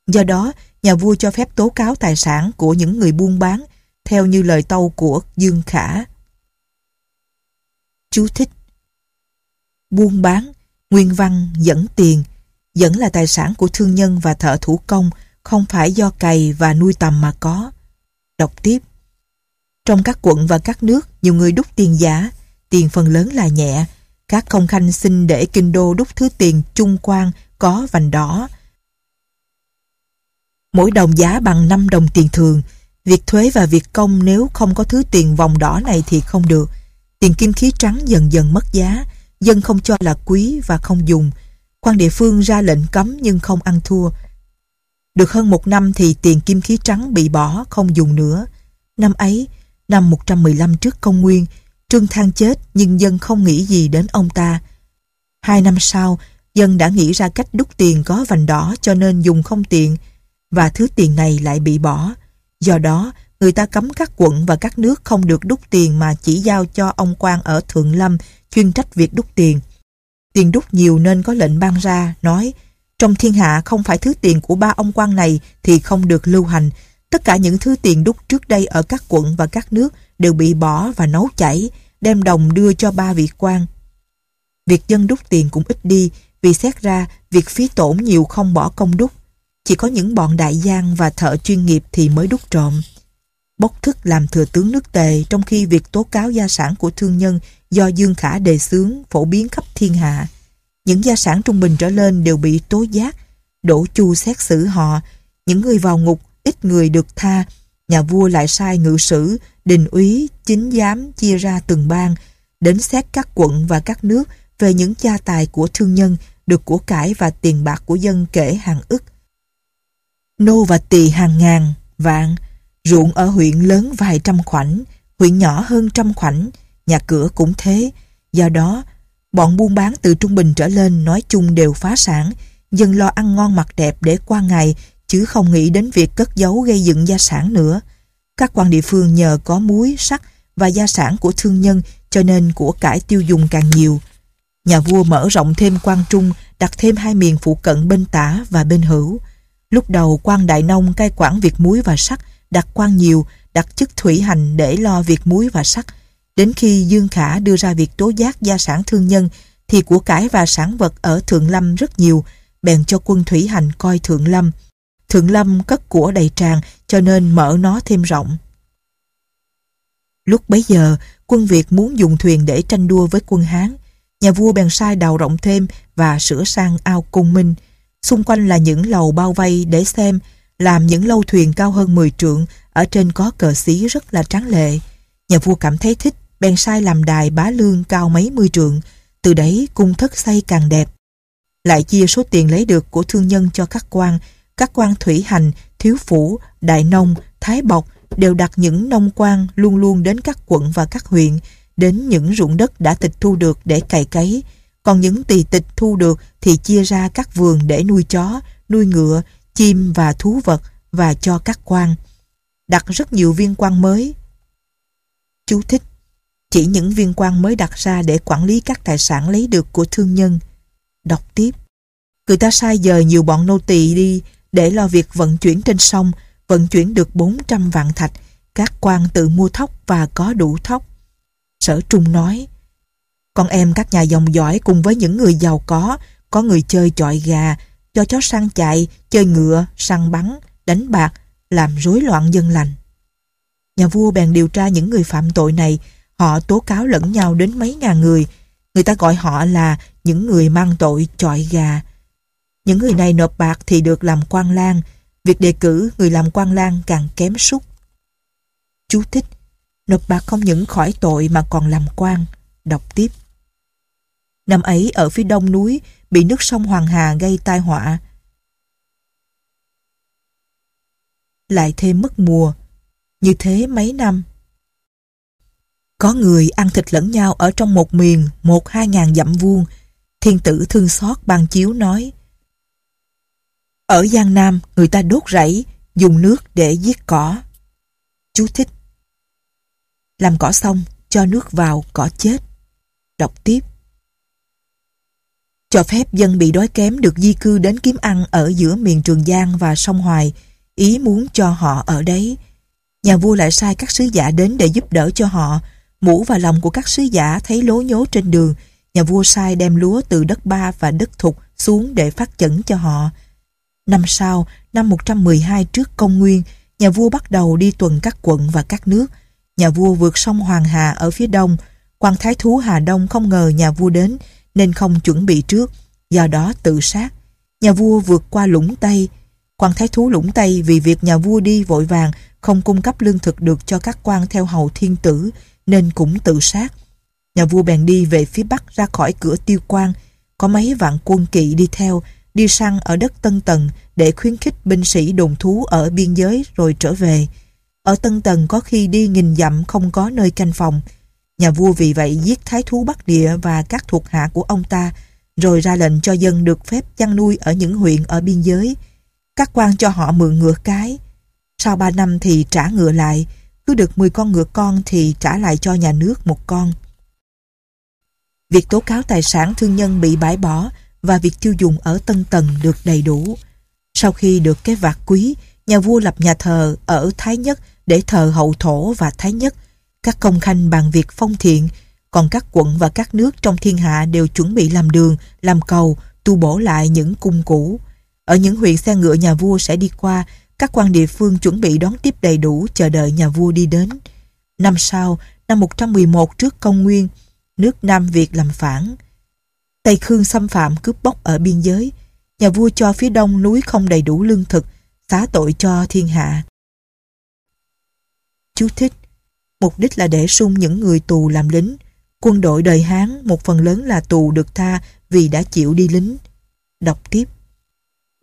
[SPEAKER 1] Do đó, nhà vua cho phép tố cáo tài sản của những người buôn bán, theo như lời tâu của Dương Khả. Chú thích Buôn bán, nguyên văn dẫn tiền, dẫn là tài sản của thương nhân và thợ thủ công, không phải do cày và nuôi tầm mà có. Đọc tiếp Trong các quận và các nước, nhiều người đúc tiền giả, tiền phần lớn là nhẹ. Các công khanh xin để kinh đô đúc thứ tiền trung quan có vành đỏ, mỗi đồng giá bằng 5 đồng tiền thường. Việc thuế và việc công nếu không có thứ tiền vòng đỏ này thì không được. Tiền kim khí trắng dần dần mất giá, dân không cho là quý và không dùng. Quan địa phương ra lệnh cấm nhưng không ăn thua. Được hơn một năm thì tiền kim khí trắng bị bỏ, không dùng nữa. Năm ấy, năm 115 trước công nguyên, Trương Thang chết nhưng dân không nghĩ gì đến ông ta. Hai năm sau, dân đã nghĩ ra cách đúc tiền có vành đỏ cho nên dùng không tiền, và thứ tiền này lại bị bỏ. Do đó, người ta cấm các quận và các nước không được đúc tiền mà chỉ giao cho ông quan ở Thượng Lâm chuyên trách việc đúc tiền. Tiền đúc nhiều nên có lệnh ban ra, nói trong thiên hạ không phải thứ tiền của ba ông quan này thì không được lưu hành. Tất cả những thứ tiền đúc trước đây ở các quận và các nước đều bị bỏ và nấu chảy, đem đồng đưa cho ba vị quan. Việc dân đúc tiền cũng ít đi, vì xét ra việc phí tổn nhiều không bỏ công đúc. Chỉ có những bọn đại giang và thợ chuyên nghiệp thì mới đúc trộm. Bốc thức làm thừa tướng nước tề trong khi việc tố cáo gia sản của thương nhân do Dương Khả đề xướng phổ biến khắp thiên hạ. Những gia sản trung bình trở lên đều bị tố giác, đổ chu xét xử họ. Những người vào ngục, ít người được tha. Nhà vua lại sai ngự sử, đình úy, chính giám chia ra từng bang, đến xét các quận và các nước về những gia tài của thương nhân, được của cải và tiền bạc của dân kể hàng ức nô và tỳ hàng ngàn, vạn, ruộng ở huyện lớn vài trăm khoảnh, huyện nhỏ hơn trăm khoảnh, nhà cửa cũng thế. Do đó, bọn buôn bán từ trung bình trở lên nói chung đều phá sản, dân lo ăn ngon mặc đẹp để qua ngày, chứ không nghĩ đến việc cất giấu gây dựng gia sản nữa. Các quan địa phương nhờ có muối, sắt và gia sản của thương nhân cho nên của cải tiêu dùng càng nhiều. Nhà vua mở rộng thêm quan trung, đặt thêm hai miền phụ cận bên tả và bên hữu. Lúc đầu quan đại nông cai quản việc muối và sắt, đặt quan nhiều, đặt chức thủy hành để lo việc muối và sắt. Đến khi Dương Khả đưa ra việc tố giác gia sản thương nhân, thì của cải và sản vật ở Thượng Lâm rất nhiều, bèn cho quân thủy hành coi Thượng Lâm. Thượng Lâm cất của đầy tràn, cho nên mở nó thêm rộng. Lúc bấy giờ, quân Việt muốn dùng thuyền để tranh đua với quân Hán. Nhà vua bèn sai đào rộng thêm và sửa sang ao cung minh. Xung quanh là những lầu bao vây để xem, làm những lâu thuyền cao hơn 10 trượng, ở trên có cờ xí rất là tráng lệ. Nhà vua cảm thấy thích, bèn sai làm đài bá lương cao mấy mươi trượng, từ đấy cung thất xây càng đẹp. Lại chia số tiền lấy được của thương nhân cho các quan, các quan thủy hành, thiếu phủ, đại nông, thái bọc đều đặt những nông quan luôn luôn đến các quận và các huyện, đến những ruộng đất đã tịch thu được để cày cấy, còn những tỳ tịch thu được thì chia ra các vườn để nuôi chó, nuôi ngựa, chim và thú vật và cho các quan. đặt rất nhiều viên quan mới. Chú thích chỉ những viên quan mới đặt ra để quản lý các tài sản lấy được của thương nhân. Đọc tiếp. Người ta sai dời nhiều bọn nô tỳ đi để lo việc vận chuyển trên sông, vận chuyển được 400 vạn thạch, các quan tự mua thóc và có đủ thóc. Sở Trung nói, con em các nhà dòng giỏi cùng với những người giàu có, có người chơi chọi gà, cho chó săn chạy, chơi ngựa, săn bắn, đánh bạc, làm rối loạn dân lành. Nhà vua bèn điều tra những người phạm tội này, họ tố cáo lẫn nhau đến mấy ngàn người. Người ta gọi họ là những người mang tội chọi gà. Những người này nộp bạc thì được làm quan lang. Việc đề cử người làm quan lang càng kém sút. Chú thích, Nộp bạc không những khỏi tội mà còn làm quan. Đọc tiếp. Năm ấy ở phía đông núi, bị nước sông Hoàng Hà gây tai họa. Lại thêm mất mùa. Như thế mấy năm. Có người ăn thịt lẫn nhau ở trong một miền, một hai ngàn dặm vuông. Thiên tử thương xót ban chiếu nói ở Giang Nam người ta đốt rẫy dùng nước để giết cỏ. Chú thích Làm cỏ xong cho nước vào cỏ chết. Đọc tiếp cho phép dân bị đói kém được di cư đến kiếm ăn ở giữa miền Trường Giang và sông Hoài, ý muốn cho họ ở đấy. Nhà vua lại sai các sứ giả đến để giúp đỡ cho họ, mũ và lòng của các sứ giả thấy lố nhố trên đường, nhà vua sai đem lúa từ đất ba và đất thục xuống để phát chẩn cho họ. Năm sau, năm 112 trước công nguyên, nhà vua bắt đầu đi tuần các quận và các nước. Nhà vua vượt sông Hoàng Hà ở phía đông, quan thái thú Hà Đông không ngờ nhà vua đến, nên không chuẩn bị trước, do đó tự sát. Nhà vua vượt qua lũng Tây, quan thái thú lũng Tây vì việc nhà vua đi vội vàng không cung cấp lương thực được cho các quan theo hầu thiên tử nên cũng tự sát. Nhà vua bèn đi về phía bắc ra khỏi cửa tiêu quan, có mấy vạn quân kỵ đi theo, đi săn ở đất Tân Tần để khuyến khích binh sĩ đồn thú ở biên giới rồi trở về. Ở Tân Tần có khi đi nghìn dặm không có nơi canh phòng, Nhà vua vì vậy giết thái thú Bắc Địa và các thuộc hạ của ông ta, rồi ra lệnh cho dân được phép chăn nuôi ở những huyện ở biên giới. Các quan cho họ mượn ngựa cái. Sau ba năm thì trả ngựa lại, cứ được 10 con ngựa con thì trả lại cho nhà nước một con. Việc tố cáo tài sản thương nhân bị bãi bỏ và việc tiêu dùng ở Tân Tần được đầy đủ. Sau khi được cái vạt quý, nhà vua lập nhà thờ ở Thái Nhất để thờ hậu thổ và Thái Nhất, các công khanh bàn việc phong thiện, còn các quận và các nước trong thiên hạ đều chuẩn bị làm đường, làm cầu, tu bổ lại những cung cũ. Ở những huyện xe ngựa nhà vua sẽ đi qua, các quan địa phương chuẩn bị đón tiếp đầy đủ chờ đợi nhà vua đi đến. Năm sau, năm 111 trước công nguyên, nước Nam Việt làm phản. Tây Khương xâm phạm cướp bóc ở biên giới. Nhà vua cho phía đông núi không đầy đủ lương thực, xá tội cho thiên hạ. Chú thích Mục đích là để sung những người tù làm lính. Quân đội đời Hán một phần lớn là tù được tha vì đã chịu đi lính. Đọc tiếp.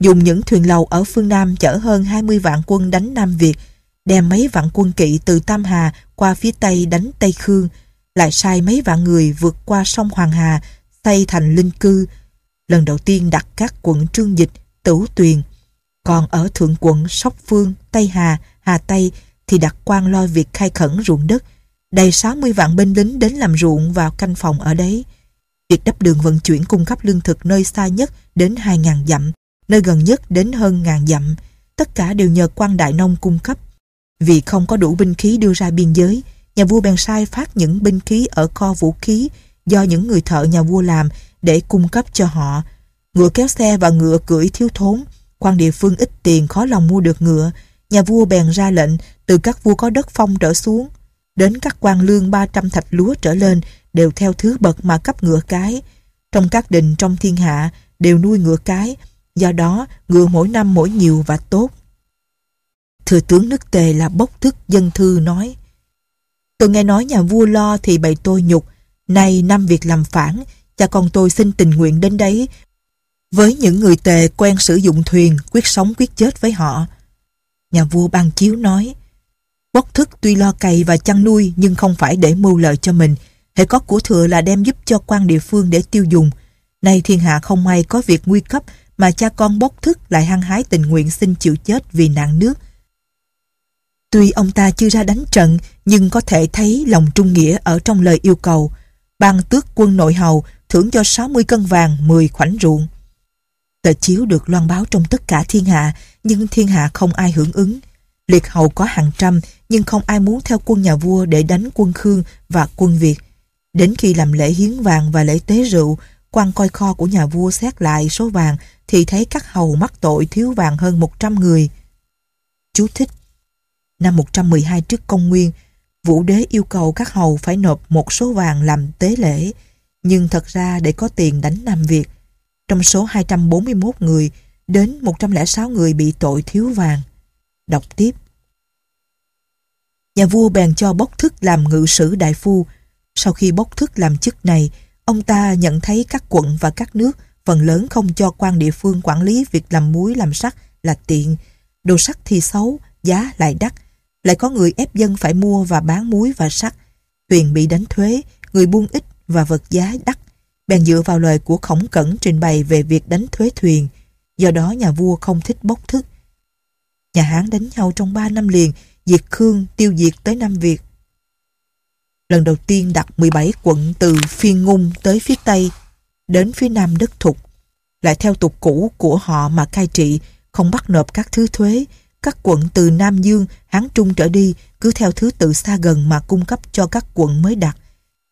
[SPEAKER 1] Dùng những thuyền lầu ở phương Nam chở hơn 20 vạn quân đánh Nam Việt, đem mấy vạn quân kỵ từ Tam Hà qua phía Tây đánh Tây Khương, lại sai mấy vạn người vượt qua sông Hoàng Hà, thay thành linh cư. Lần đầu tiên đặt các quận Trương Dịch, Tửu Tuyền. Còn ở thượng quận Sóc Phương, Tây Hà, Hà Tây thì đặt quan lo việc khai khẩn ruộng đất, đầy 60 vạn binh lính đến làm ruộng vào canh phòng ở đấy. Việc đắp đường vận chuyển cung cấp lương thực nơi xa nhất đến 2.000 dặm, nơi gần nhất đến hơn ngàn dặm, tất cả đều nhờ quan đại nông cung cấp. Vì không có đủ binh khí đưa ra biên giới, nhà vua bèn sai phát những binh khí ở kho vũ khí do những người thợ nhà vua làm để cung cấp cho họ. Ngựa kéo xe và ngựa cưỡi thiếu thốn, quan địa phương ít tiền khó lòng mua được ngựa, nhà vua bèn ra lệnh từ các vua có đất phong trở xuống, đến các quan lương 300 thạch lúa trở lên đều theo thứ bậc mà cấp ngựa cái. Trong các đình trong thiên hạ đều nuôi ngựa cái, do đó ngựa mỗi năm mỗi nhiều và tốt. Thừa tướng nước Tề là bốc thức dân thư nói Tôi nghe nói nhà vua lo thì bày tôi nhục, nay năm việc làm phản, cha con tôi xin tình nguyện đến đấy. Với những người Tề quen sử dụng thuyền, quyết sống quyết chết với họ. Nhà vua ban chiếu nói Bốc thức tuy lo cày và chăn nuôi nhưng không phải để mưu lợi cho mình. hãy có của thừa là đem giúp cho quan địa phương để tiêu dùng. Nay thiên hạ không may có việc nguy cấp mà cha con bốc thức lại hăng hái tình nguyện xin chịu chết vì nạn nước. Tuy ông ta chưa ra đánh trận, nhưng có thể thấy lòng trung nghĩa ở trong lời yêu cầu. Ban tước quân nội hầu thưởng cho 60 cân vàng 10 khoảnh ruộng. Tờ chiếu được loan báo trong tất cả thiên hạ, nhưng thiên hạ không ai hưởng ứng. Liệt hầu có hàng trăm, nhưng không ai muốn theo quân nhà vua để đánh quân Khương và quân Việt. Đến khi làm lễ hiến vàng và lễ tế rượu, quan coi kho của nhà vua xét lại số vàng thì thấy các hầu mắc tội thiếu vàng hơn 100 người. Chú thích Năm 112 trước công nguyên, Vũ đế yêu cầu các hầu phải nộp một số vàng làm tế lễ, nhưng thật ra để có tiền đánh Nam Việt. Trong số 241 người, đến 106 người bị tội thiếu vàng. Đọc tiếp. Nhà vua bèn cho bốc thức làm ngự sử đại phu. Sau khi bốc thức làm chức này, ông ta nhận thấy các quận và các nước phần lớn không cho quan địa phương quản lý việc làm muối làm sắt là tiện. Đồ sắt thì xấu, giá lại đắt. Lại có người ép dân phải mua và bán muối và sắt. Thuyền bị đánh thuế, người buôn ít và vật giá đắt. Bèn dựa vào lời của khổng cẩn trình bày về việc đánh thuế thuyền. Do đó nhà vua không thích bốc thức. Nhà Hán đánh nhau trong 3 năm liền, diệt Khương tiêu diệt tới năm Việt. Lần đầu tiên đặt 17 quận từ phiên ngung tới phía Tây, đến phía Nam đất thục. Lại theo tục cũ của họ mà cai trị, không bắt nộp các thứ thuế, các quận từ Nam Dương, Hán Trung trở đi cứ theo thứ tự xa gần mà cung cấp cho các quận mới đặt.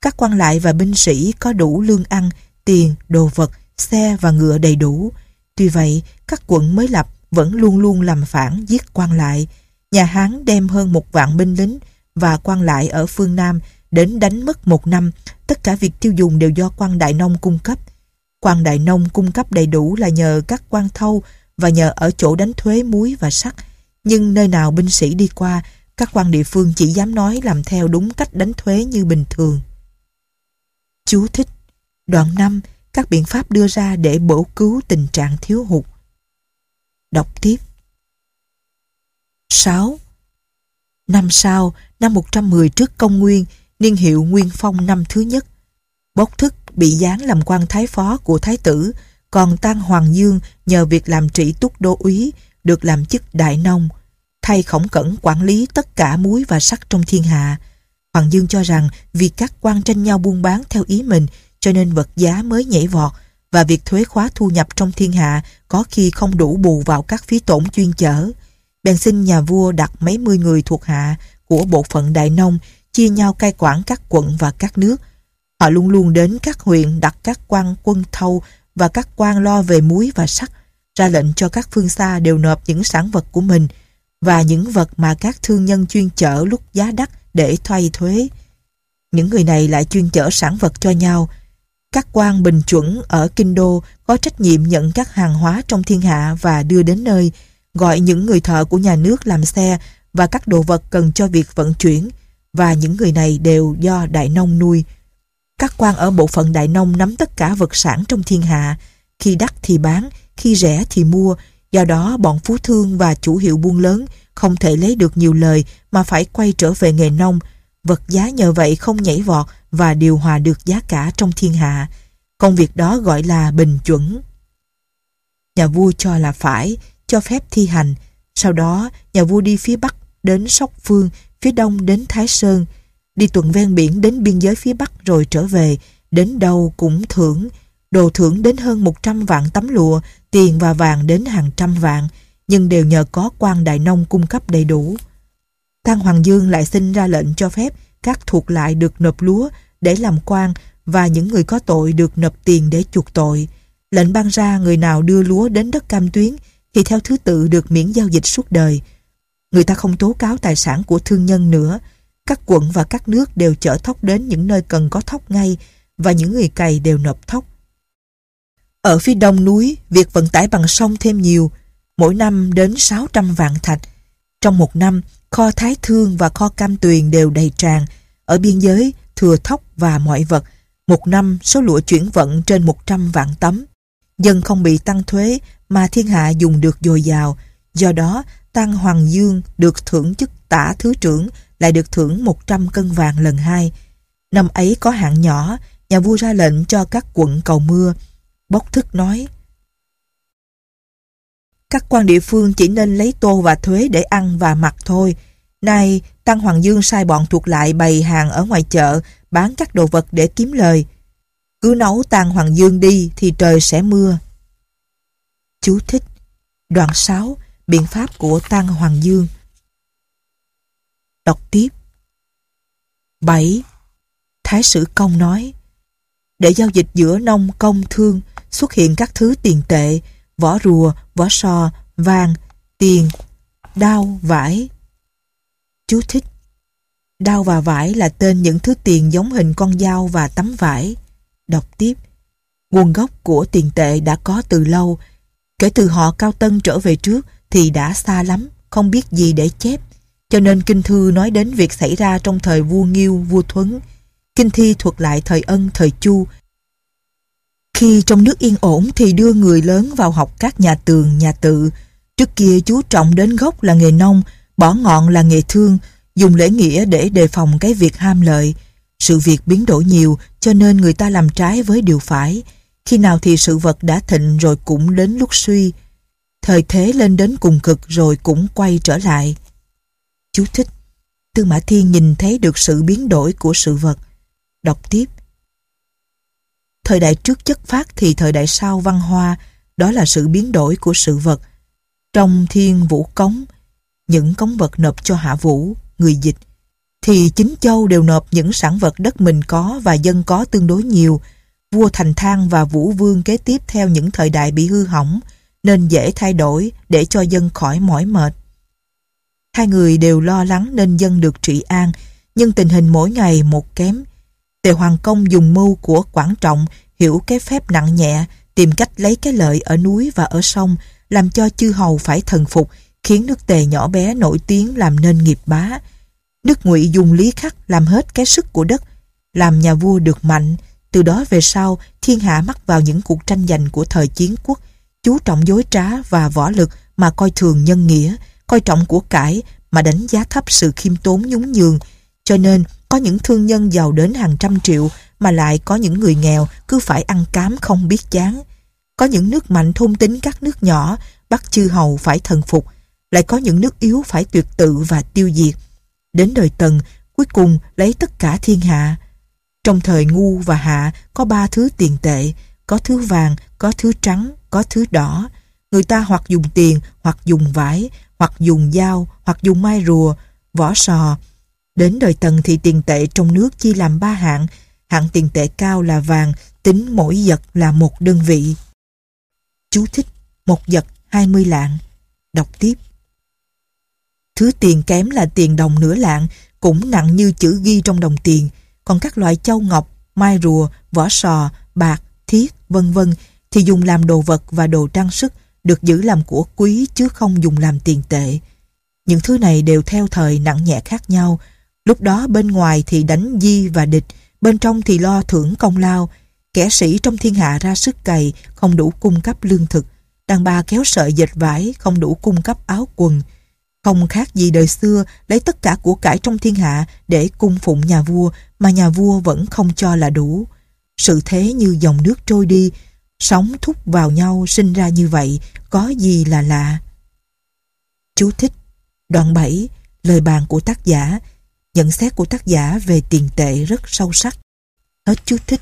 [SPEAKER 1] Các quan lại và binh sĩ có đủ lương ăn, tiền, đồ vật, xe và ngựa đầy đủ. Tuy vậy, các quận mới lập vẫn luôn luôn làm phản giết quan lại. Nhà Hán đem hơn một vạn binh lính và quan lại ở phương Nam đến đánh mất một năm. Tất cả việc tiêu dùng đều do quan đại nông cung cấp. Quan đại nông cung cấp đầy đủ là nhờ các quan thâu và nhờ ở chỗ đánh thuế muối và sắt. Nhưng nơi nào binh sĩ đi qua, các quan địa phương chỉ dám nói làm theo đúng cách đánh thuế như bình thường. Chú thích Đoạn 5. Các biện pháp đưa ra để bổ cứu tình trạng thiếu hụt. Đọc tiếp. 6. Năm sau, năm 110 trước công nguyên, niên hiệu Nguyên Phong năm thứ nhất. Bốc thức bị giáng làm quan thái phó của thái tử, còn Tăng Hoàng Dương nhờ việc làm trị túc đô úy được làm chức đại nông, thay khổng cẩn quản lý tất cả muối và sắt trong thiên hạ. Hoàng Dương cho rằng vì các quan tranh nhau buôn bán theo ý mình cho nên vật giá mới nhảy vọt và việc thuế khóa thu nhập trong thiên hạ có khi không đủ bù vào các phí tổn chuyên chở. Bèn xin nhà vua đặt mấy mươi người thuộc hạ của bộ phận đại nông chia nhau cai quản các quận và các nước. Họ luôn luôn đến các huyện đặt các quan quân thâu và các quan lo về muối và sắt, ra lệnh cho các phương xa đều nộp những sản vật của mình và những vật mà các thương nhân chuyên chở lúc giá đắt để thay thuế. Những người này lại chuyên chở sản vật cho nhau. Các quan bình chuẩn ở Kinh Đô có trách nhiệm nhận các hàng hóa trong thiên hạ và đưa đến nơi, gọi những người thợ của nhà nước làm xe và các đồ vật cần cho việc vận chuyển, và những người này đều do đại nông nuôi. Các quan ở bộ phận đại nông nắm tất cả vật sản trong thiên hạ, khi đắt thì bán, khi rẻ thì mua, do đó bọn phú thương và chủ hiệu buôn lớn không thể lấy được nhiều lời mà phải quay trở về nghề nông, vật giá nhờ vậy không nhảy vọt và điều hòa được giá cả trong thiên hạ. Công việc đó gọi là bình chuẩn. Nhà vua cho là phải, cho phép thi hành. Sau đó, nhà vua đi phía Bắc đến Sóc Phương, phía Đông đến Thái Sơn, đi tuần ven biển đến biên giới phía Bắc rồi trở về, đến đâu cũng thưởng, đồ thưởng đến hơn 100 vạn tấm lụa, tiền và vàng đến hàng trăm vạn, nhưng đều nhờ có quan đại nông cung cấp đầy đủ. Tăng Hoàng Dương lại xin ra lệnh cho phép các thuộc lại được nộp lúa để làm quan và những người có tội được nộp tiền để chuộc tội. Lệnh ban ra người nào đưa lúa đến đất cam tuyến thì theo thứ tự được miễn giao dịch suốt đời. Người ta không tố cáo tài sản của thương nhân nữa. Các quận và các nước đều chở thóc đến những nơi cần có thóc ngay và những người cày đều nộp thóc. Ở phía đông núi, việc vận tải bằng sông thêm nhiều, mỗi năm đến 600 vạn thạch. Trong một năm, kho thái thương và kho cam tuyền đều đầy tràn. Ở biên giới, thừa thóc và mọi vật. Một năm, số lụa chuyển vận trên 100 vạn tấm. Dân không bị tăng thuế mà thiên hạ dùng được dồi dào. Do đó, Tăng Hoàng Dương được thưởng chức tả thứ trưởng lại được thưởng 100 cân vàng lần hai. Năm ấy có hạn nhỏ, nhà vua ra lệnh cho các quận cầu mưa. Bốc thức nói Các quan địa phương chỉ nên lấy tô và thuế để ăn và mặc thôi. Nay, Tăng Hoàng Dương sai bọn thuộc lại bày hàng ở ngoài chợ, bán các đồ vật để kiếm lời. Cứ nấu Tăng Hoàng Dương đi thì trời sẽ mưa. Chú thích Đoạn 6 Biện pháp của Tăng Hoàng Dương Đọc tiếp 7. Thái sử công nói Để giao dịch giữa nông công thương xuất hiện các thứ tiền tệ, vỏ rùa, vỏ sò, vàng, tiền, đao, vải. Chú thích Đao và vải là tên những thứ tiền giống hình con dao và tấm vải. Đọc tiếp Nguồn gốc của tiền tệ đã có từ lâu. Kể từ họ Cao Tân trở về trước thì đã xa lắm, không biết gì để chép. Cho nên Kinh Thư nói đến việc xảy ra trong thời vua Nghiêu, vua Thuấn. Kinh Thi thuật lại thời Ân, thời Chu. Khi trong nước yên ổn thì đưa người lớn vào học các nhà tường, nhà tự. Trước kia chú trọng đến gốc là nghề nông, bỏ ngọn là nghề thương, dùng lễ nghĩa để đề phòng cái việc ham lợi. Sự việc biến đổi nhiều cho nên người ta làm trái với điều phải. Khi nào thì sự vật đã thịnh rồi cũng đến lúc suy. Thời thế lên đến cùng cực rồi cũng quay trở lại. Chú thích Tư Mã Thiên nhìn thấy được sự biến đổi của sự vật. Đọc tiếp Thời đại trước chất phát thì thời đại sau văn hoa, đó là sự biến đổi của sự vật. Trong thiên vũ cống, những cống vật nộp cho hạ vũ, người dịch, thì chính châu đều nộp những sản vật đất mình có và dân có tương đối nhiều. Vua Thành Thang và Vũ Vương kế tiếp theo những thời đại bị hư hỏng, nên dễ thay đổi để cho dân khỏi mỏi mệt. Hai người đều lo lắng nên dân được trị an, nhưng tình hình mỗi ngày một kém. Tề Hoàng Công dùng mưu của Quảng Trọng hiểu cái phép nặng nhẹ, tìm cách lấy cái lợi ở núi và ở sông, làm cho chư hầu phải thần phục, khiến nước Tề nhỏ bé nổi tiếng làm nên nghiệp bá. Nước Ngụy dùng lý khắc làm hết cái sức của đất, làm nhà vua được mạnh. Từ đó về sau, thiên hạ mắc vào những cuộc tranh giành của thời chiến quốc, chú trọng dối trá và võ lực mà coi thường nhân nghĩa, coi trọng của cải mà đánh giá thấp sự khiêm tốn nhún nhường. Cho nên, có những thương nhân giàu đến hàng trăm triệu mà lại có những người nghèo cứ phải ăn cám không biết chán. Có những nước mạnh thôn tính các nước nhỏ, bắt chư hầu phải thần phục, lại có những nước yếu phải tuyệt tự và tiêu diệt. Đến đời Tần, cuối cùng lấy tất cả thiên hạ. Trong thời ngu và hạ có ba thứ tiền tệ, có thứ vàng, có thứ trắng, có thứ đỏ. Người ta hoặc dùng tiền, hoặc dùng vải, hoặc dùng dao, hoặc dùng mai rùa, vỏ sò. Đến đời Tần thì tiền tệ trong nước chia làm ba hạng, hạng tiền tệ cao là vàng, tính mỗi giật là một đơn vị. Chú thích, một giật 20 lạng. Đọc tiếp. Thứ tiền kém là tiền đồng nửa lạng, cũng nặng như chữ ghi trong đồng tiền, còn các loại châu ngọc, mai rùa, vỏ sò, bạc, thiết, vân vân thì dùng làm đồ vật và đồ trang sức được giữ làm của quý chứ không dùng làm tiền tệ. Những thứ này đều theo thời nặng nhẹ khác nhau. Lúc đó bên ngoài thì đánh di và địch, bên trong thì lo thưởng công lao. Kẻ sĩ trong thiên hạ ra sức cày, không đủ cung cấp lương thực. Đàn bà kéo sợi dệt vải, không đủ cung cấp áo quần. Không khác gì đời xưa lấy tất cả của cải trong thiên hạ để cung phụng nhà vua mà nhà vua vẫn không cho là đủ. Sự thế như dòng nước trôi đi, sóng thúc vào nhau sinh ra như vậy, có gì là lạ. Chú thích Đoạn 7, lời bàn của tác giả, nhận xét của tác giả về tiền tệ rất sâu sắc. Hết chú thích.